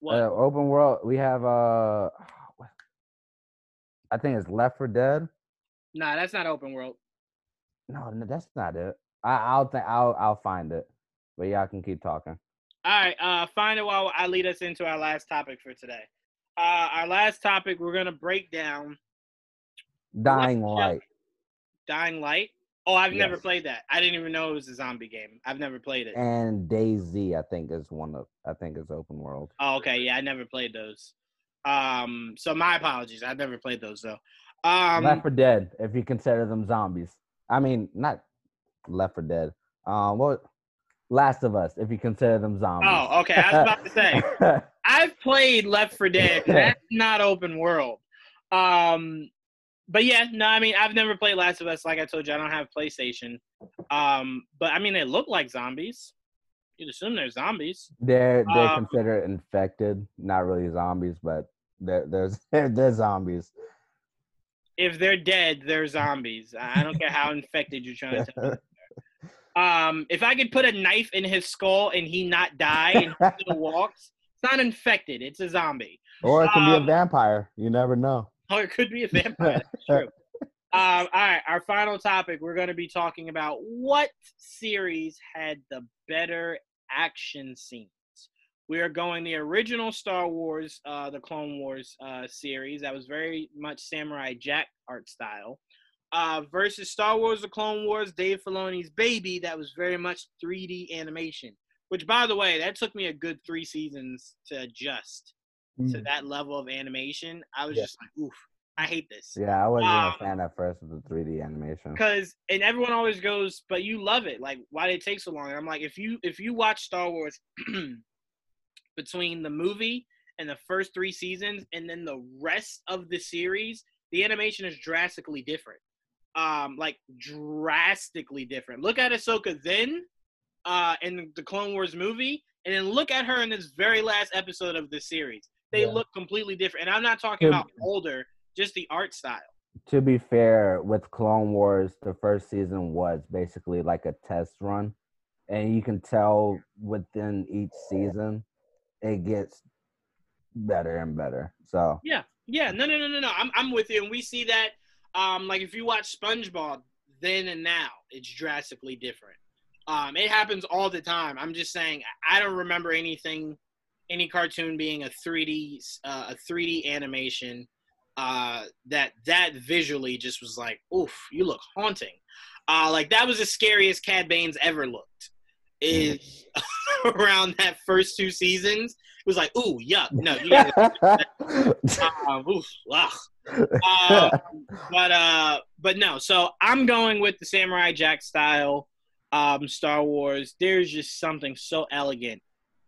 What? Uh, open world. We have uh, I think it's Left 4 Dead. nah, that's not open world. No, no, that's not it. I, I'll think I'll I'll find it. But y'all can keep talking. All right, uh, find it while I lead us into our last topic for today. Uh, our last topic, we're gonna break down Dying Light. Dying Light. Oh, I've never played that. I didn't even know it was a zombie game. I've never played it. and DayZ, I think is one of I think is open world. Oh, okay, yeah, I never played those. Um, so my apologies. I've never played those though. Um, Left 4 Dead, if you consider them zombies. I mean, not Left 4 Dead. Um, what? Last of Us, if you consider them zombies. oh, okay. I was about to say. I've played Left 4 Dead. That's not open world. Um, but yeah, no, I mean I've never played Last of Us. Like I told you, I don't have PlayStation. Um, but I mean they look like zombies. You'd assume they're zombies. they're they're Um, considered infected, not really zombies, but they're there's they're, they're zombies. If they're dead, they're zombies. I I don't care how infected you're trying to tell me. Um, if I could put a knife in his skull and he not die and he still walks, it's not infected. It's a zombie. or it can be Um, a vampire. You never know. Or it could be a vampire. That's true. Um, all right, our final topic. We're going to be talking about what series had the better action scenes. We are going the original Star Wars, uh, the Clone Wars uh, series that was very much Samurai Jack art style, uh, versus Star Wars: The Clone Wars, Dave Filoni's baby that was very much 3D animation. Which, by the way, that took me a good three seasons to adjust to that level of animation. I was Yeah. just like, oof, I hate this. Yeah, I wasn't Um, a fan at first of the 3D animation. Because and everyone always goes, but you love it. Like, why did it take so long? And I'm like, if you if you watch Star Wars between the movie and the first three seasons, and then the rest of the series, the animation is drastically different. Um, like drastically different. Look at Ahsoka then, uh, in the Clone Wars movie, and then look at her in this very last episode of the series. They Yeah. look completely different. And I'm not talking about older, just the art style. to be fair, with Clone Wars, the first season was basically like a test run, and you can tell within each season it gets better and better. So Yeah, yeah, no, no, no, no, no. I'm, I'm with you, and we see that. Um, like if you watch SpongeBob, then and now, it's drastically different. Um, it happens all the time. I'm just saying, I don't remember anything, any cartoon being a 3D, uh, a 3D animation. Uh, that that visually just was like, oof, you look haunting. Uh, like that was the scariest Cad Bane's ever looked. Is around that first two seasons. It was like, ooh, yuck. No, you gotta uh, oof, ugh. Uh, but uh, but no. So I'm going with the Samurai Jack style, um, Star Wars. There's just something so elegant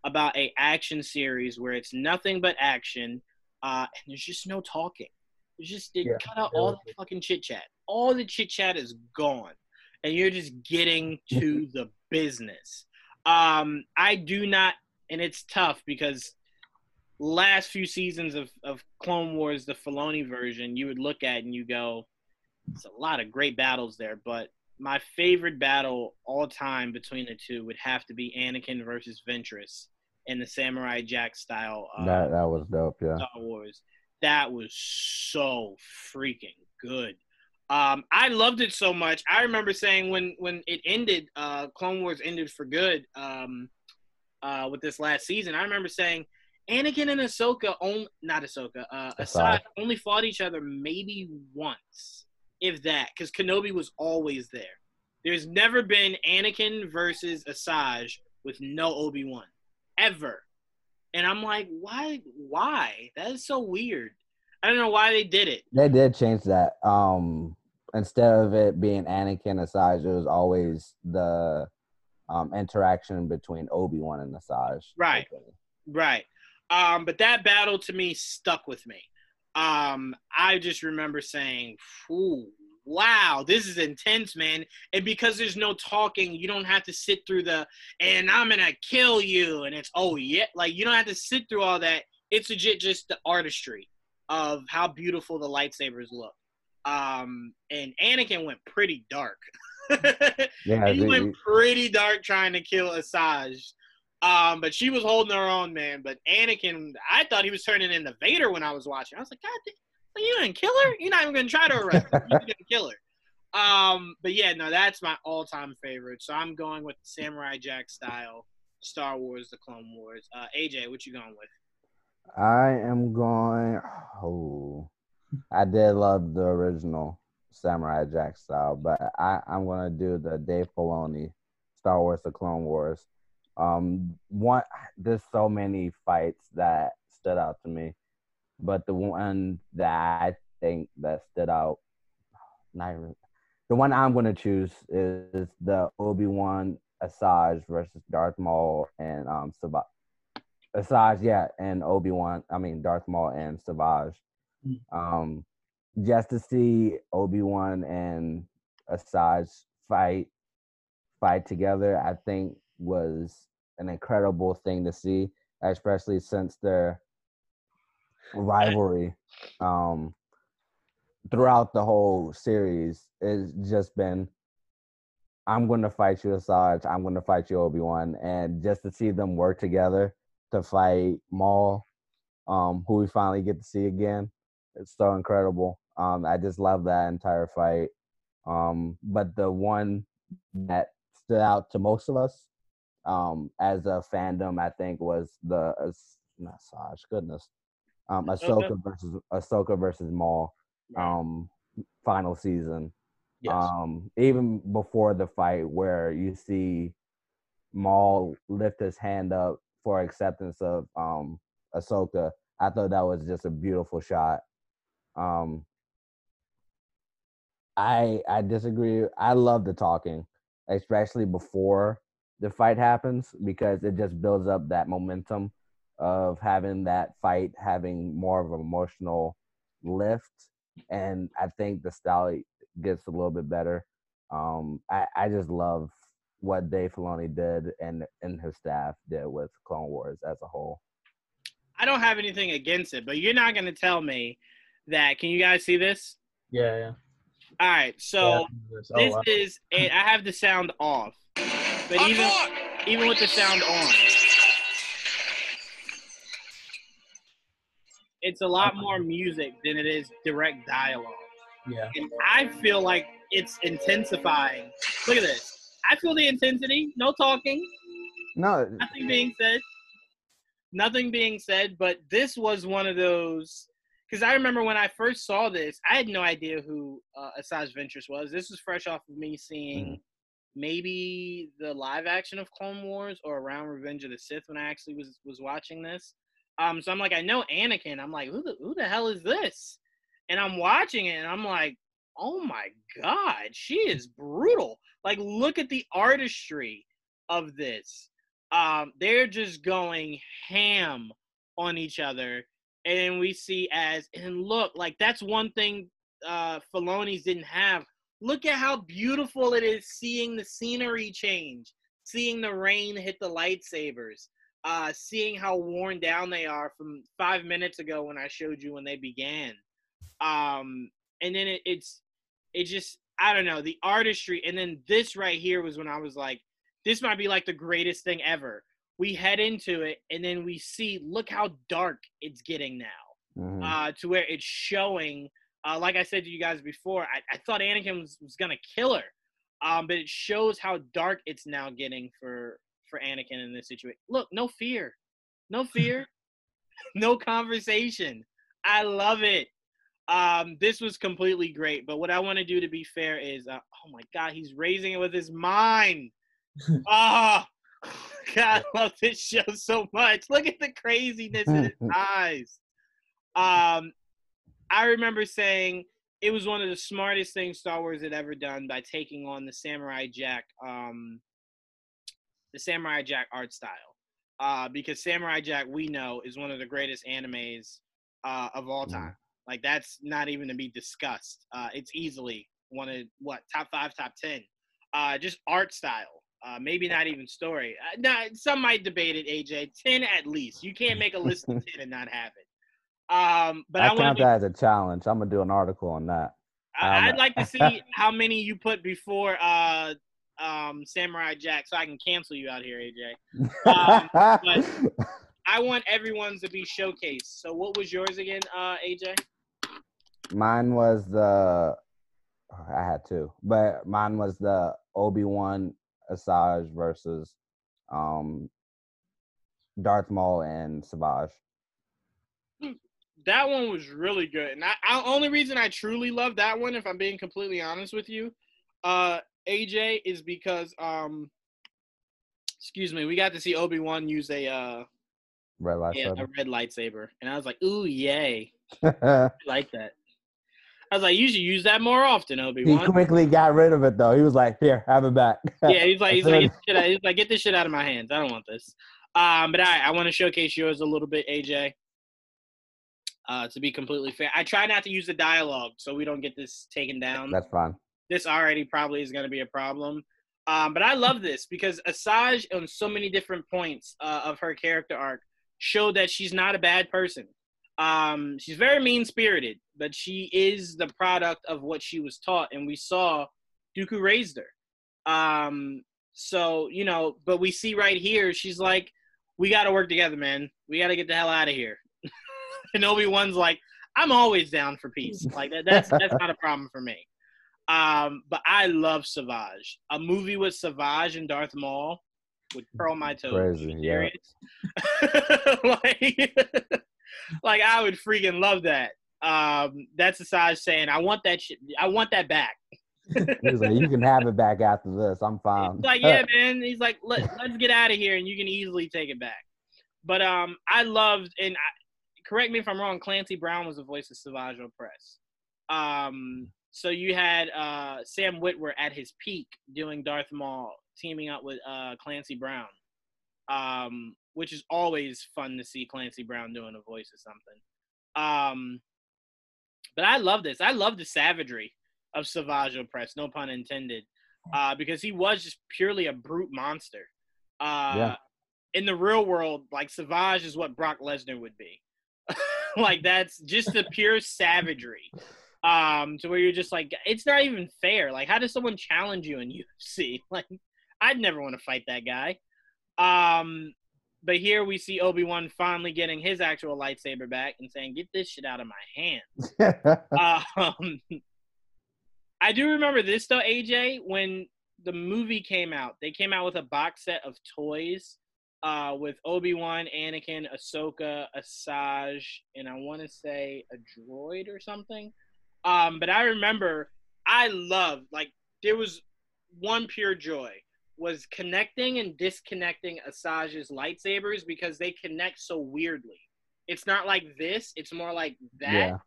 about a action series where it's nothing but action, uh, and there's just no talking. There's just they Yeah, cut out all the fucking chit chat. All the chit chat is gone, and you're just getting to the business. Um, I do not, and it's tough because last few seasons of, of Clone Wars, the Filoni version, you would look at and you go, it's a lot of great battles there, but my favorite battle all time between the two would have to be Anakin versus Ventress in the Samurai Jack style uh, that that was dope. Yeah. Star Wars. That was so freaking good. Um, I loved it so much. I remember saying when when it ended, uh, Clone Wars ended for good. Um, uh, with this last season, I remember saying Anakin and Ahsoka, on, not Ahsoka, uh. Asajj only fought each other maybe once, if that, because Kenobi was always there. There's never been Anakin versus Asajj with no Obi Wan, ever. And I'm like, why? Why? That is so weird. I don't know why they did it. They did change that. Um, instead of it being Anakin Asajj, it was always the um interaction between Obi Wan and Asajj. Right. Right. Um, but that battle to me stuck with me. Um, I just remember saying, Ooh, wow, this is intense, man. And because there's no talking, you don't have to sit through the and I'm gonna kill you and it's oh yeah, like you don't have to sit through all that. It's legit just the artistry of how beautiful the lightsabers look. Um, and Anakin went pretty dark. Yeah, he the- went pretty dark trying to kill Asajj. Um, but she was holding her own, man. But Anakin, I thought he was turning into Vader when I was watching. I was like, God, you gonna kill her? You're not even gonna try to arrest her. You're gonna kill her. Um, but yeah, no, that's my all-time favorite. So I'm going with Samurai Jack style, Star Wars, the Clone Wars. Uh, AJ, what you going with? I am going. Oh, I did love the original Samurai Jack style, but I I'm gonna do the Dave Filoni Star Wars: The Clone Wars. Um, one there's so many fights that stood out to me, but the one that I think that stood out, not even, the one I'm gonna choose is the Obi Wan Asajj versus Darth Maul and um Savage. Asajj, yeah, and Obi Wan. I mean Darth Maul and Savage. Mm. Um, just to see Obi Wan and Asajj fight fight together, I think was an incredible thing to see, especially since their rivalry um throughout the whole series it's just been I'm going to fight you, Asajj. I'm going to fight you, Obi Wan, and just to see them work together to fight Maul, um, who we finally get to see again, it's so incredible. Um, I just love that entire fight. Um, but the one that stood out to most of us, um, as a fandom, I think was the not Asajj. Goodness, um, Ahsoka? Ahsoka versus Ahsoka versus Maul, um, final season Yes. um even before the fight where you see Maul lift his hand up for acceptance of um Ahsoka, I thought that was just a beautiful shot. Um I I disagree. I love the talking, especially before the fight happens because it just builds up that momentum of having that fight having more of an emotional lift and I think the style gets a little bit better. Um, I, I just love what Dave Filoni did and and his staff did with Clone Wars as a whole. I don't have anything against it, but you're not gonna tell me that. Can you guys see this? Yeah, yeah. All right, so Yeah, this oh, wow. is I have the sound off, but even even with the sound on, it's a lot more music than it is direct dialogue. yeah. And I feel like it's intensifying. Look at this. I feel the intensity. No talking. No, Nothing being said. Nothing being said. But this was one of those. Because I remember when I first saw this, I had no idea who uh, Asajj Ventress was. This was fresh off of me seeing maybe the live action of Clone Wars or around Revenge of the Sith when I actually was was watching this. Um, so I'm like, I know Anakin. I'm like, who the who the hell is this? And I'm watching it, and I'm like, oh my god, she is brutal. Like, look at the artistry of this. Um, they're just going ham on each other, and we see as and look like that's one thing uh didn't have. Look at how beautiful it is seeing the scenery change, seeing the rain hit the lightsabers, uh, seeing how worn down they are from five minutes ago when I showed you when they began. Um, and then it, it's it just I don't know the artistry, and then this right here was when I was like, this might be like the greatest thing ever. We head into it, and then we see look how dark it's getting now Mhm. uh, to where it's showing. Uh, like I said to you guys before, I, I thought Anakin was, was gonna kill her, um, but it shows how dark it's now getting for for Anakin in this situation. Look, no fear, no fear, no conversation. I love it. Um, this was completely great. But what I want to do to be fair is, uh, oh my God, he's raising it with his mind. Ah, God, I love this show so much. Look at the craziness in his eyes. Um, I remember saying it was one of the smartest things Star Wars had ever done by taking on the Samurai Jack, um, the Samurai Jack art style. Uh, because Samurai Jack, we know, is one of the greatest animes uh, of all time. Like that's not even to be discussed. Uh, it's easily one of what top five, top ten. Uh, just art style. Uh, maybe not even story. Uh, nah, some might debate it. AJ, ten at least. You can't make a list of ten and not have it. Um, but I, I want count that as a challenge. I'm gonna do an article on that. I, Um, I'd like to see how many you put before uh, um, Samurai Jack, so I can cancel you out here, AJ. Um, but- I want everyone's to be showcased. So, what was yours again, uh, AJ? mine was the I had two, but mine was the Obi Wan Asajj versus um Darth Maul and Savage. That one was really good, and I, I only reason I truly love that one, if I'm being completely honest with you, uh, AJ, is because um, excuse me, we got to see Obi Wan use a uh, Red yeah, a lightsaber. red lightsaber, and I was like, ooh, yay, I like that. I was like, you should use that more often, Obi Wan. He quickly got rid of it though. He was like, "Here, have it back." yeah, he's like, he's like, get this, shit out, he's like, get this shit out of my hands. I don't want this. Um, but I, I want to showcase yours a little bit, AJ. Uh, to be completely fair, I try not to use the dialogue so we don't get this taken down. That's fine. this already probably is going to be a problem. Um, but I love this because Asajj, on so many different points uh, of her character arc, showed that she's not a bad person. Um, she's very mean spirited, but she is the product of what she was taught, and we saw Dooku raised her. Um, so you know, but we see right here, she's like, "We got to work together, man. We got to get the hell out of here." and Obi Wan's like, "I'm always down for peace. Like that, that's that's not a problem for me." Um, but I love Savage. A movie with Savage and Darth Maul would curl my toes. Crazy, yeah. like, like I would freaking love that. Um, that's Savage saying, "I want that shit. I want that back." He was like, "You can have it back after this. I'm fine." He's like, yeah, man. He's like, Let, let's get out of here, and you can easily take it back. But um, I loved, and correct me if I'm wrong. Clancy Brown was the voice of Savage Opress. Um, so you had uh, Sam Witwer at his peak doing Darth Maul, teaming up with uh, Clancy Brown, um, which is always fun to see Clancy Brown doing a voice of something. Um, but I love this. I love the savagery of Savage Opress, no pun intended, uh, because he was just purely a brute monster. Uh, Yeah. In the real world, like Savage is what Brock Lesnar would be. like that's just the pure savagery Um, to where you're just like, it's not even fair. Like, how does someone challenge you in UFC? Like, I'd never want to fight that guy. Um, but here we see Obi Wan finally getting his actual lightsaber back and saying, "Get this shit out of my hands." um, I do remember this though, AJ, when the movie came out. They came out with a box set of toys uh, with Obi Wan, Anakin, Ahsoka, Asajj, and I want to say a droid or something. Um, but I remember I loved like there was one pure joy was connecting and disconnecting Asajj's lightsabers because they connect so weirdly. It's not like this; it's more like that. Yeah.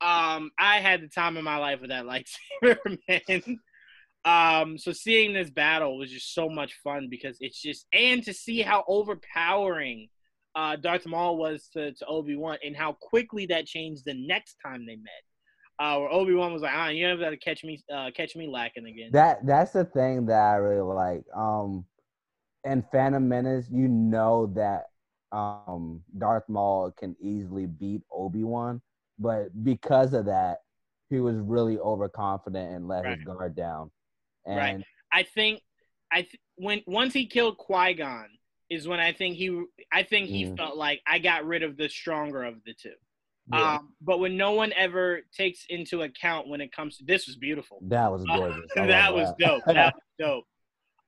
Um, I had the time of my life with that lightsaber, man. Um, so seeing this battle was just so much fun because it's just and to see how overpowering uh, Darth Maul was to, to Obi Wan and how quickly that changed the next time they met. Uh, where Obi Wan was like, "Ah, you never got to catch me, uh, catch me lacking again." That that's the thing that I really like. Um, in Phantom Menace, you know that um Darth Maul can easily beat Obi Wan, but because of that, he was really overconfident and let Right. his guard down. And Right. I think I th- when once he killed Qui-Gon is when I think he I think he Mhm. felt like I got rid of the stronger of the two. Yeah. Um, but when no one ever takes into account when it comes to this was beautiful. that was gorgeous. That was dope. That was dope.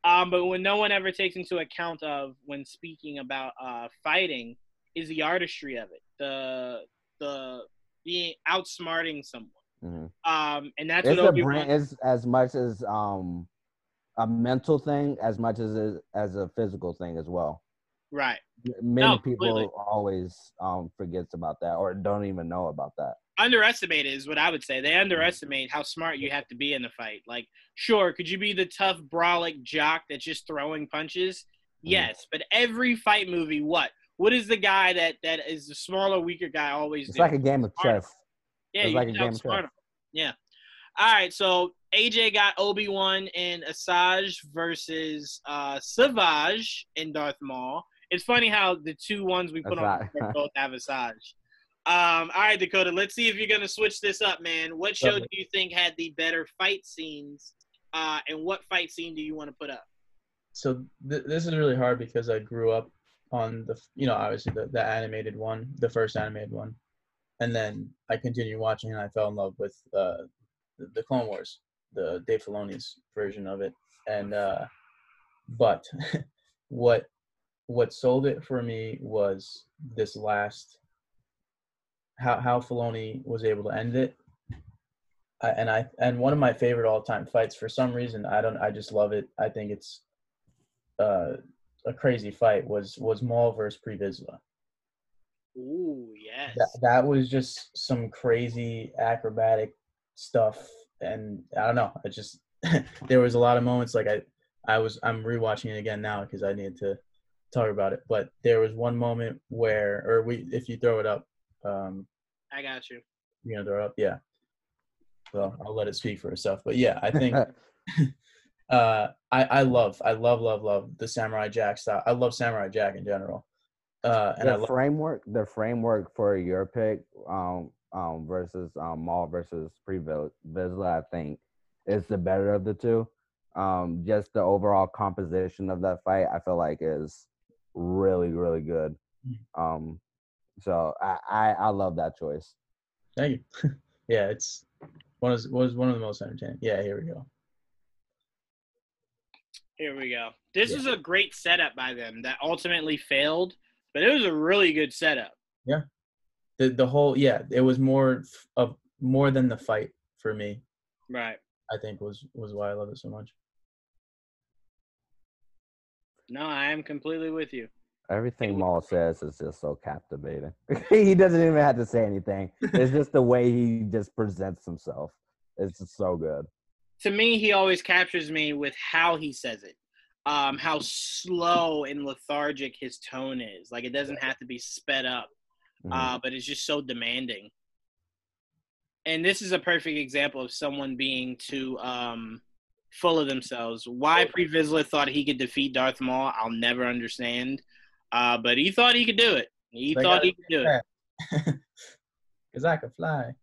Um, but when no one ever takes into account of when speaking about uh, fighting is the artistry of it, the the being outsmarting someone. Mhm. Um, and that's It's what a brain. It's as much as um a mental thing as much as it, as a physical thing as well. right. Many No, people completely. always um forgets about that or don't even know about that. underestimated is what I would say. They underestimate how smart you have to be in the fight. Like, sure, could you be the tough brolic jock that's just throwing punches? Yes, but every fight movie, what? What is the guy that that is the smaller, weaker guy always It's do? like a game of chess. Yeah, it's you like a can game of him. Yeah. All right, so AJ got Obi Wan and Asajj versus uh, Savage and Darth Maul. It's funny how the two ones we put on Asajj. the both have Asajj. Um, all right, Dakota, let's see if you're gonna switch this up, man. What show do you think had the better fight scenes? Uh, and what fight scene do you want to put up? so th- this is really hard because I grew up on the you know obviously the, the animated one, the first animated one, and then I continued watching and I fell in love with uh, the, Clone Wars, the Dave Filoni's version of it, and uh, but what what sold it for me was this last how how Filoni was able to end it. I, and I and one of my favorite all time fights for some reason I don't I just love it. I think it's uh, a crazy fight was was Maul versus Pre Vizsla. Ooh, yes. That, that was just some crazy acrobatic stuff, and I don't know. I just there was a lot of moments like I I was I'm rewatching it again now because I needed to talk about it. But there was one moment where, or we if you throw it up, um, I got you. you gonna throw it up, yeah. Well, I'll let it speak for itself. But yeah, I think uh, I I love I love love love the Samurai Jack style. I love Samurai Jack in general. Uh, and I the love framework, the framework for your pick, um, um, versus um, Maul versus Pre Vizsla, I think, is the better of the two. Um, just the overall composition of that fight, I feel like is really, really good. Mm. Um, so I, I, I love that choice. Thank you. yeah, it's one of was one of the most entertaining. Yeah, here we go. Here we go. This Yeah. was a great setup by them that ultimately failed, but it was a really good setup. Yeah, the the whole yeah, it was more of more than the fight for me. Right. I think was was why I love it so much. No, I am completely with you. Everything Maul says is just so captivating. he doesn't even have to say anything. It's just the way he just presents himself. It's just so good. To me, he always captures me with how he says it. Um, how slow and lethargic his tone is. Like it doesn't have to be sped up. Mhm. uh, but it's just so demanding. And this is a perfect example of someone being too um, full of themselves. Why Pre Vizsla thought he could defeat Darth Maul, I'll never understand. Uh, but he thought he could do it. He They thought he could do it. Cause I could fly.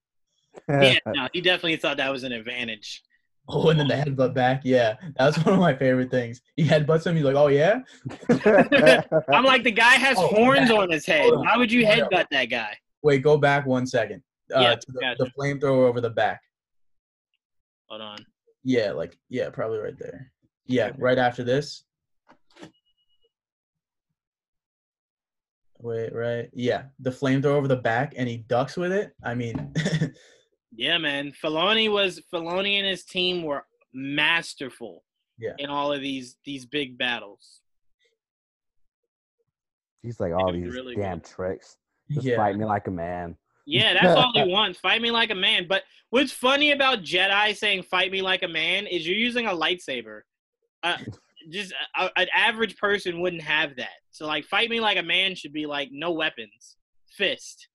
yeah, no, he definitely thought that was an advantage. Oh, and then the headbutt back. Yeah, that was one of my favorite things. He headbutts him. He's like, "Oh yeah." I'm like, the guy has Oh, horns man. on his head. On. Why would you headbutt that guy? Wait, go back one second. Uh, Yeah, the, gotcha. the flamethrower over the back. Hold on. Yeah, like yeah, probably right there. Yeah, right after this. Wait, right? Yeah, the flamethrower over the back, and he ducks with it. I mean, Yeah, man. Filoni was Filoni and his team were masterful Yeah. in all of these these big battles. He's like all these really damn was. tricks. Just yeah, fight me like a man. Yeah, that's all he wants. Fight me like a man. But what's funny about Jedi saying "fight me like a man" is you're using a lightsaber. Uh, just a, an average person wouldn't have that. So like, fight me like a man should be like no weapons, fist.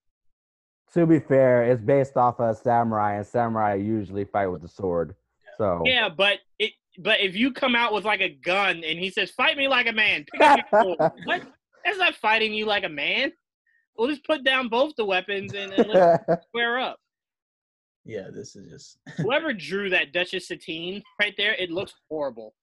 To be fair, it's based off of samurai, and samurai usually fight with the sword. So Yeah, but it. But if you come out with like a gun and he says, "Fight me like a man," pick up your what? That's not fighting you like a man. We'll just put down both the weapons and, and let's square up. yeah. This is just Whoever drew that Duchess Satine right there, it looks horrible.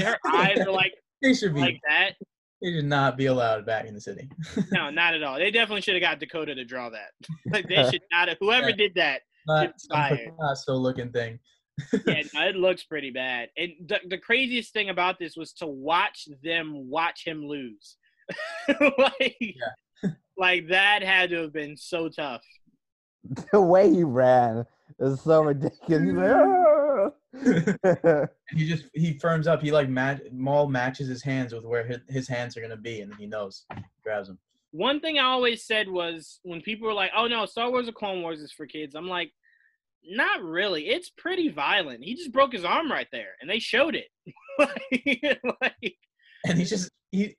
Her eyes are like they should be. like that. They should not be allowed back in the city. No, not at all. They definitely should have got Dakota to draw that. Like they should not have. Whoever Yeah. did that, not It's some fired. Picasso looking thing. yeah, no, it looks pretty bad. And the, the craziest thing about this was to watch them watch him lose. like, like that had to have been so tough. the way he ran is so ridiculous. He's "Ah." he just he firms up. He like match Maul matches his hands with where his, his hands are gonna be, and then he knows. Grabs him. One thing I always said was when people were like, "Oh no, Star Wars: The Clone Wars is for kids," I'm like, not really. It's pretty violent. He just broke his arm right there, and they showed it. like, like, And he just he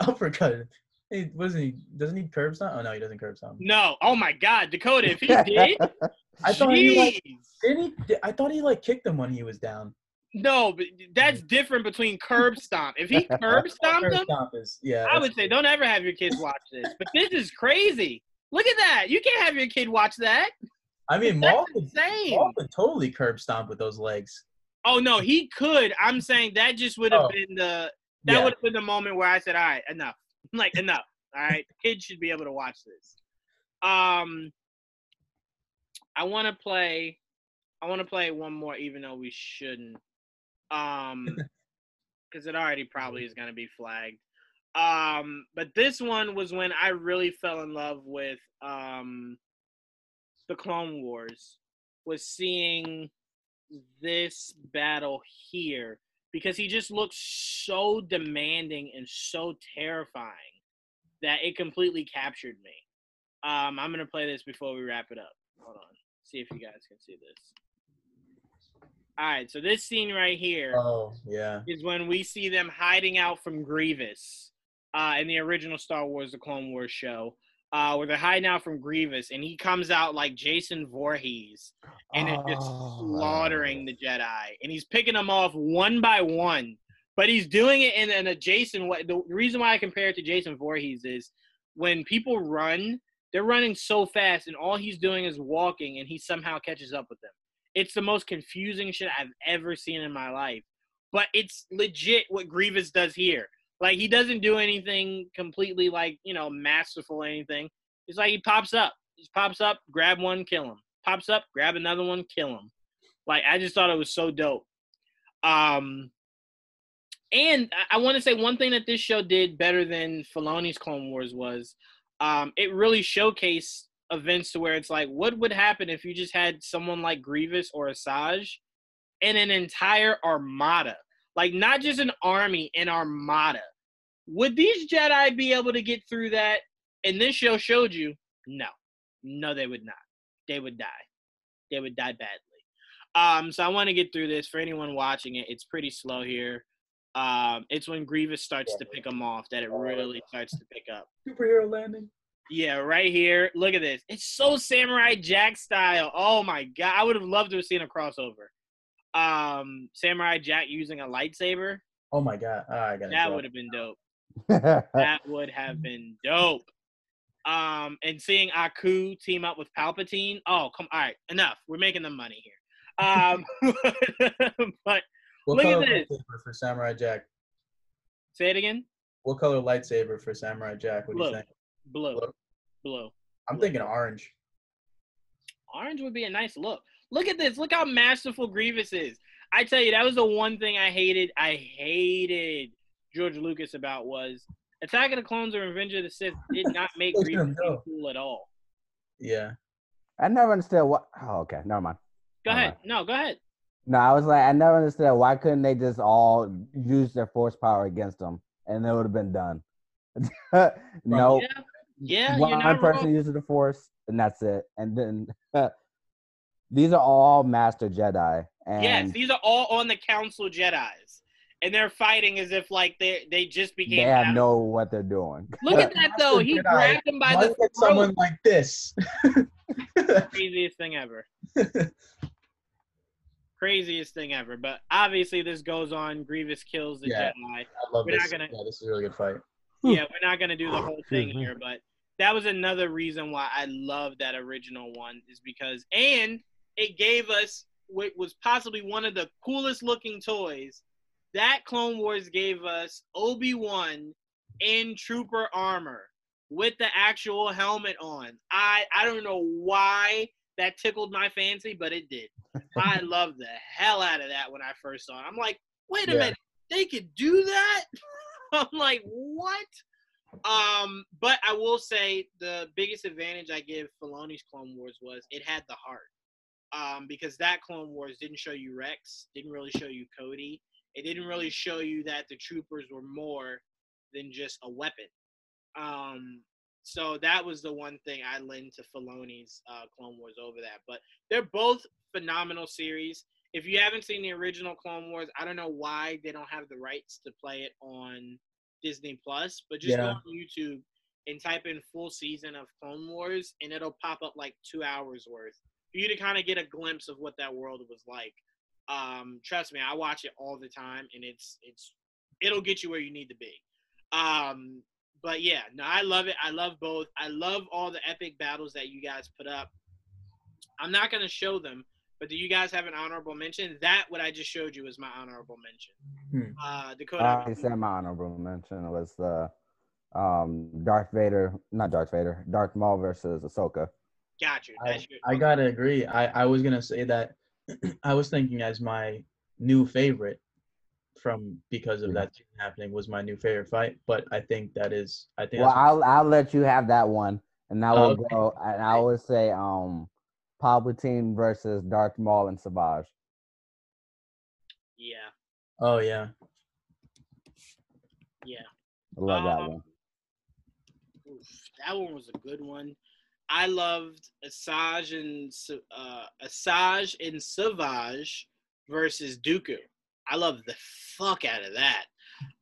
wasn't he doesn't he curb stomp? Oh no, he doesn't curb stomp. no, oh my God, Dakota, if he did, I thought he like didn't he? I thought he like kicked him when he was down. no, but that's different between curb stomp. If he curb stomped Curb him, stomp is yeah. I would say don't ever have your kids watch this. But this is crazy. Look at that. You can't have your kid watch that. I mean, Maul could. Maul could totally curb stomp with those legs. Oh no, he could. I'm saying that just would have Oh. been the that Yeah. would have been the moment where I said, "All right, enough." like enough. All right, kids should be able to watch this. Um, I want to play. I want to play one more, even though we shouldn't. Um, because it already probably is going to be flagged. Um, but this one was when I really fell in love with um, the Clone Wars. Was seeing this battle here because he just looks so demanding and so terrifying that it completely captured me. Um, I'm gonna play this before we wrap it up. Hold on, see if you guys can see this. All right, so this scene right here Oh yeah. is when we see them hiding out from Grievous uh, in the original Star Wars: The Clone Wars show, uh, where they're hiding out from Grievous, and he comes out like Jason Voorhees and is just Oh. slaughtering the Jedi, and he's picking them off one by one. But he's doing it in an adjacent way. The reason why I compare it to Jason Voorhees is when people run, they're running so fast, and all he's doing is walking, and he somehow catches up with them. It's the most confusing shit I've ever seen in my life. But it's legit what Grievous does here. Like he doesn't do anything completely like, you know, masterful or anything. It's like he pops up. He just pops up, grab one, kill him. Pops up, grab another one, kill him. Like I just thought it was so dope. Um and I, I want to say one thing that this show did better than Filoni's Clone Wars was um, it really showcased events to where it's like, what would happen if you just had someone like Grievous or Asajj and an entire armada? Like, not just an army, an armada. Would these Jedi be able to get through that? And this show showed you, no, no, they would not. They would die. They would die badly. Um, so I want to get through this for anyone watching it. It's pretty slow here. Um, it's when Grievous starts to pick them off that it really starts to pick up. Superhero landing. Yeah, right here. Look at this. It's so Samurai Jack style. Oh my god, I would have loved to have seen a crossover. Um, Samurai Jack using a lightsaber. Oh my god. Oh, I got That would have been dope. That would have been dope. Um, and seeing Aku team up with Palpatine. Oh, come all right, enough. We're making the money here. Um, but What Look at color this. lightsaber for Samurai Jack? say it again. What color lightsaber for Samurai Jack? What do you Blue. think? Blue, Blue. blue. I'm thinking orange. Orange would be a nice look. Look at this. Look how masterful Grievous is. I tell you, that was the one thing I hated. I hated George Lucas about was Attack of the Clones or Revenge of the Sith did not make Look at Grievous cool at all. Yeah. I never understood what. Oh, okay, never mind. Go Alright. ahead. No, go ahead. No, I was like, I never understood why couldn't they just all use their force power against them, and it would have been done. no, Yeah, yeah, one you're not person wrong. uses the force, and that's it. And then these are all master Jedi, and Yes, these are all on the Council Jedi's, and they're fighting as if like they they just became. they have Adams. know what they're doing. Look at that though. He Jedi. grabbed him by the throat. someone like this? Craziest thing ever. Craziest thing ever. But obviously, this goes on. Grievous kills the Yeah. Jedi. I love We're not this. gonna- Yeah, this is a really good fight. yeah, we're not gonna do the whole thing here, but that was another reason why I love that original one is because and it gave us what was possibly one of the coolest looking toys. That Clone Wars gave us Obi Wan in Trooper armor with the actual helmet on. I I don't know why that tickled my fancy, but it did. I loved the hell out of that when I first saw it. I'm like, wait a Yeah. minute, they could do that? I'm like, what? Um, but I will say the biggest advantage I give Filoni's Clone Wars was it had the heart. Um, because that Clone Wars didn't show you Rex, didn't really show you Cody. It didn't really show you that the troopers were more than just a weapon. Um, so that was the one thing I lend to Filoni's uh, Clone Wars over that. But they're both phenomenal series. If you haven't seen the original Clone Wars, I don't know why they don't have the rights to play it on Disney Plus, but just go on YouTube and type in full season of Clone Wars, and it'll pop up like two hours worth for you to kind of get a glimpse of what that world was like. Um, trust me, I watch it all the time, and it's it's it'll get you where you need to be. Um, but yeah, no, I love it. I love both. I love all the epic battles that you guys put up. I'm not gonna show them, but do you guys have an honorable mention? That what I just showed you was my honorable mention. Hmm. Uh, Dakota. I said my honorable mention was the um, Darth Vader, not Darth Vader, Darth Maul versus Ahsoka. Got you. I, I gotta agree. I, I was gonna say that I was thinking as my new favorite from because of Yeah. that happening was my new favorite fight. But I think that is I think Well, that's I'll I'll let you have that one, and I will Okay. go. And I would say um, Palpatine versus Darth Maul and Savage. yeah, oh yeah. yeah. I love that Um, one. Oof, that one was a good one. I loved Asajj and uh, Asajj and Savage versus Dooku. I loved the fuck out of that.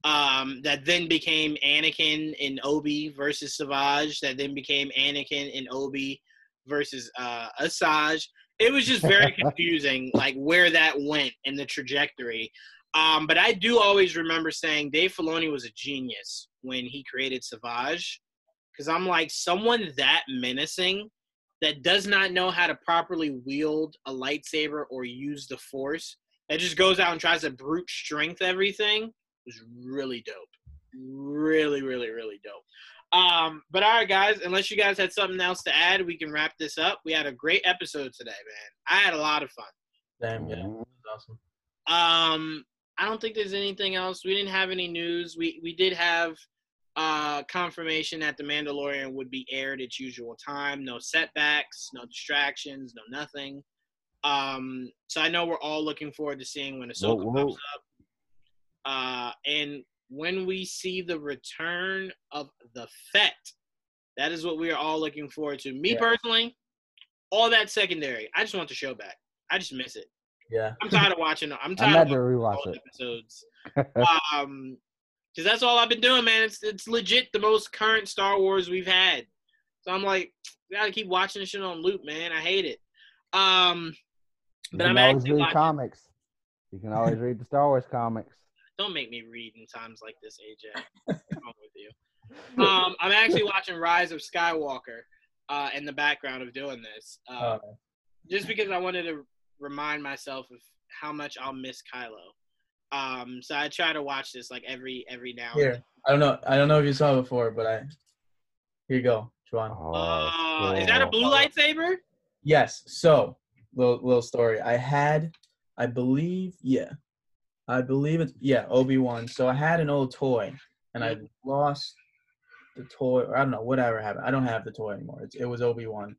Um, that then became Anakin and Obi versus Savage. That then became Anakin and Obi versus uh, Asajj. It was just very confusing, like where that went in the trajectory. Um, but I do always remember saying Dave Filoni was a genius when he created Savage because I'm like someone that menacing that does not know how to properly wield a lightsaber or use the force that just goes out and tries to brute strength everything was really dope really really really dope um but all right guys unless you guys had something else to add we can wrap this up we had a great episode today man i had a lot of fun Damn yeah. Mhm. That was awesome. um, I don't think there's anything else. We didn't have any news. We we did have uh confirmation that the Mandalorian would be aired its usual time. No setbacks, no distractions, no nothing. Um, so I know we're all looking forward to seeing when Ahsoka Whoa, whoa. pops up. Uh, and when we see the return of the Fett, that is what we are all looking forward to. Me Yeah. personally, all that secondary. I just want the show back. I just miss it. Yeah. I'm tired of watching. I'm I'm tired of to watching rewatch it. episodes. um, because that's all I've been doing, man. It's it's legit the most current Star Wars we've had. So I'm like, gotta keep watching this shit on loop, man. I hate it. Um, You but can I'm actually read watching. comics. You can always read the Star Wars comics. Don't make me read in times like this, AJ. What's wrong with you? um, I'm actually watching Rise of Skywalker uh, in the background of doing this, uh, Uh, just because I wanted to remind myself of how much I'll miss Kylo. Um, so I try to watch this like every every now and here, then. I don't know. I don't know if you saw it before, but I. Here you go, Juan. Oh, is that a blue lightsaber? Yes. So, little little story. I had, I believe, yeah, I believe it's yeah Obi Wan. So I had an old toy, and I lost the toy. Or I don't know whatever happened. I don't have the toy anymore. It's, it was Obi Wan,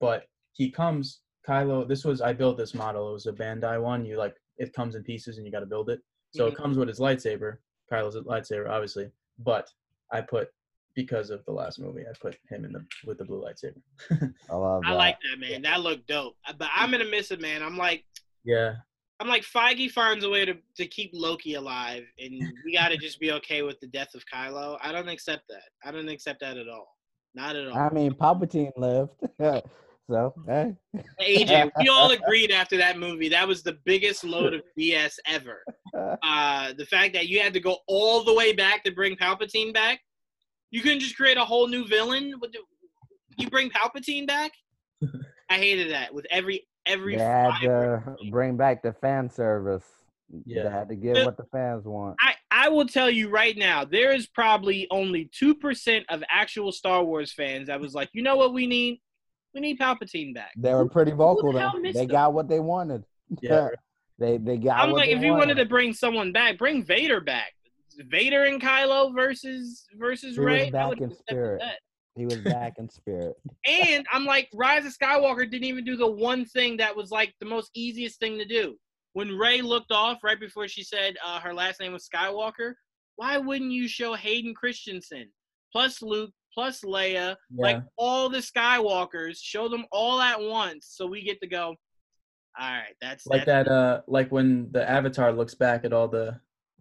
but he comes. Kylo. This was I built this model. It was a Bandai one. You like it comes in pieces and you got to build it. So it Mhm. comes with his lightsaber. Kylo's lightsaber, obviously. But I put because of the last movie, I put him in the with the blue lightsaber. I love that. I like that man. That looked dope. But I'm gonna miss it, man. I'm like yeah. I'm like Feige finds a way to, to keep Loki alive, and we got to just be okay with the death of Kylo. I don't accept that. I don't accept that at all. Not at all. I mean, Palpatine lived, so hey. AJ, we all agreed after that movie that was the biggest load of BS ever. Uh, the fact that you had to go all the way back to bring Palpatine back. You couldn't just create a whole new villain. What the- You bring Palpatine back? I hated that with every every. They had to bring back the fan service. Yeah. They had to give Yeah. what the fans want. I, I will tell you right now, there is probably only 2% of actual Star Wars fans that was like, you know what we need? We need Palpatine back. They were pretty vocal the though. They them? got what they wanted. Yeah. they they got. I'm what like, they if you wanted to bring someone back, bring Vader back. Vader and Kylo versus versus He was Rey. I back in spirit. he was back in spirit. And I'm like, Rise of Skywalker didn't even do the one thing that was like the most easiest thing to do. When Rey looked off right before she said uh, her last name was Skywalker, why wouldn't you show Hayden Christensen plus Luke plus Leia, like all the Skywalkers, show them all at once so we get to go. All right, that's like that's, that uh like when the avatar looks back at all the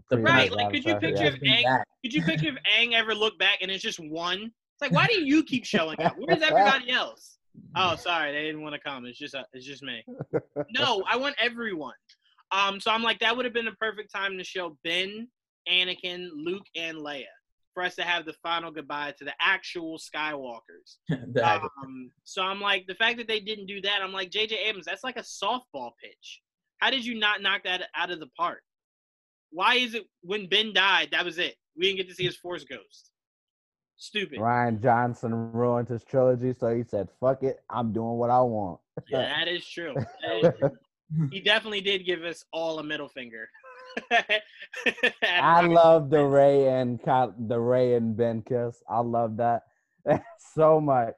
the Right, like, could you picture yeah. if Aang, could you picture if Aang ever looked back and it's just one? It's like, why do you keep showing up? Where's everybody else? Oh, sorry, they didn't want to come. It's just, uh, it's just me. No, I want everyone. Um, so I'm like, that would have been a perfect time to show Ben, Anakin, Luke, and Leia for us to have the final goodbye to the actual Skywalkers. Um, so I'm like, the fact that they didn't do that, I'm like, J.J. Abrams, that's like a softball pitch. How did you not knock that out of the park? Why is it when Ben died, that was it? We didn't get to see his Force ghost. Stupid. Rian Johnson ruined his trilogy, so he said, "Fuck it, I'm doing what I want." Yeah, that is true. That is true. he definitely did give us all a middle finger. I love the Rey and Ky- the Rey and Ben kiss. I love that so much.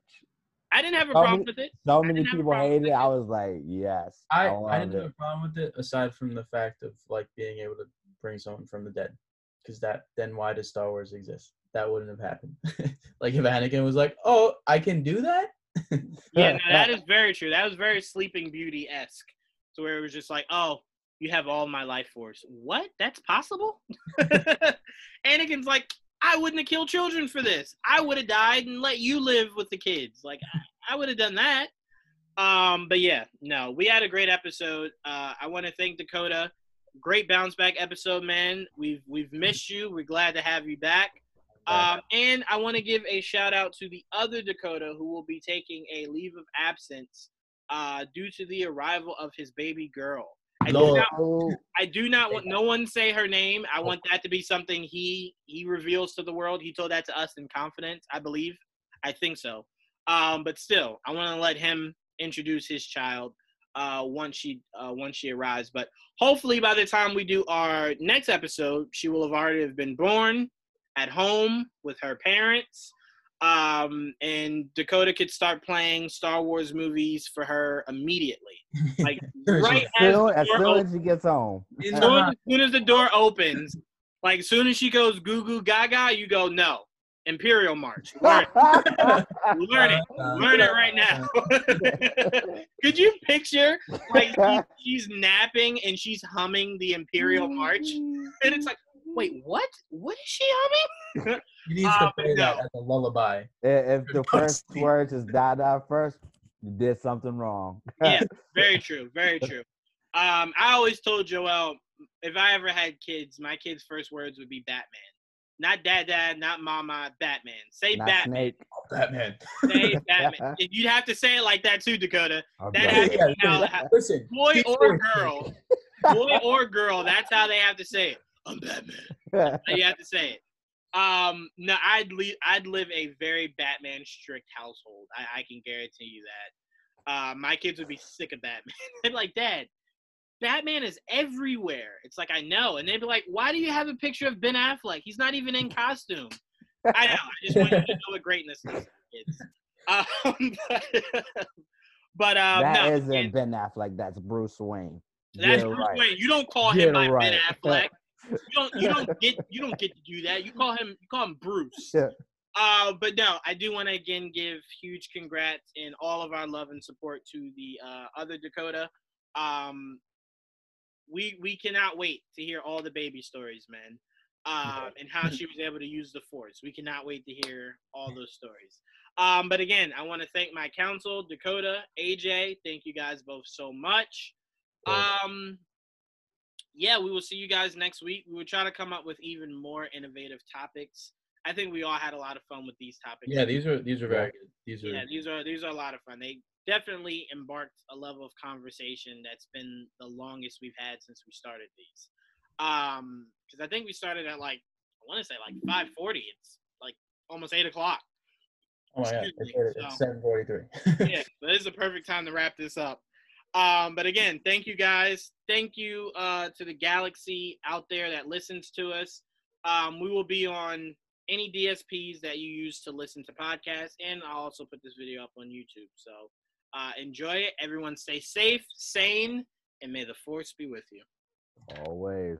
I didn't have a How problem many- with it. So many didn't have a people problem hated it. it. I was like, yes, I, love I didn't have a problem with it aside from the fact of like being able to bring someone from the dead. Because that then why does Star Wars exist? That wouldn't have happened. like if Anakin was like, Oh, I can do that? Yeah, no, that is very true. That was very Sleeping Beauty esque. So where it was just like, oh, you have all my life force. What? That's possible? Anakin's like, I wouldn't have killed children for this. I would have died and let you live with the kids. Like, I, I would have done that. Um, but yeah, no, we had a great episode. Uh, I want to thank Dakota. Great bounce back episode, man. We've we've missed you. We're glad to have you back. Um, and I want to give a shout out to the other Dakota who will be taking a leave of absence uh, due to the arrival of his baby girl. I do, not, I do not want no one say her name. I want that to be something he he reveals to the world. He told that to us in confidence, I believe. I think so. Um, but still, I want to let him introduce his child uh, once she uh, once she arrives. But hopefully, by the time we do our next episode, she will have already have been born at home with her parents. Um, and Dakota could start playing Star Wars movies for her immediately. Like right as soon, as door soon opens. as he gets home. As soon, as soon as the door opens, like as soon as she goes goo goo gaga, you go no. Imperial March. Learn it. Learn it. Learn it right now. Could you picture like she's napping and she's humming the Imperial March? And it's like, wait, what? What is she humming? He needs Uh, to play that no. as a lullaby. if if the Good first sleep. words is da da first, you did something wrong. Yeah. Very true. Very true. Um, I always told Joel if I ever had kids, my kids' first words would be Batman. not dad, dad, not mama, Batman. Say Not Batman. Snake. Batman. Say Batman. You'd have to say it like that too, Dakota. Okay. That has to be how, Listen, boy or girl, boy or girl. That's how they have to say it. I'm Batman. You have to say it. Um, no, I'd li- I'd live a very Batman strict household. I, I can guarantee you that. Uh, my kids would be sick of Batman. They'd be like, Dad, Batman is everywhere. It's like I know, and they'd be like, Why do you have a picture of Ben Affleck? He's not even in costume. I know. I just want you to know what greatness is, kids. Um, but but um, that no, isn't Ben Affleck. That's Bruce Wayne. that's Bruce right. Wayne. You don't call Get him by it Ben. Affleck. You don't. You don't get. You don't get to do that. You call him. You call him Bruce. Yeah. Uh, but no, I do want to again give huge congrats and all of our love and support to the uh, other Dakota. Um, we we cannot wait to hear all the baby stories, man, um, and how she was able to use the force. We cannot wait to hear all those stories. Um, but again, I want to thank my counsel, Dakota, AJ. Thank you guys both so much. Um, yeah, we will see you guys next week. We will try to come up with even more innovative topics. I think we all had a lot of fun with these topics. Yeah, these are these are very good. These are yeah, these are these are a lot of fun. They definitely embarked a level of conversation that's been the longest we've had since we started these. Um, because I think we started at like I want to say like five forty. It's like almost eight o'clock. oh my god, it's, it's so- seven forty three. yeah, this is a perfect time to wrap this up. Um, but again, thank you guys. Thank you uh, to the galaxy out there that listens to us. Um, we will be on any DSPs that you use to listen to podcasts, and I'll also put this video up on YouTube. So uh, enjoy it. Everyone stay safe, sane, and may the force be with you. Always.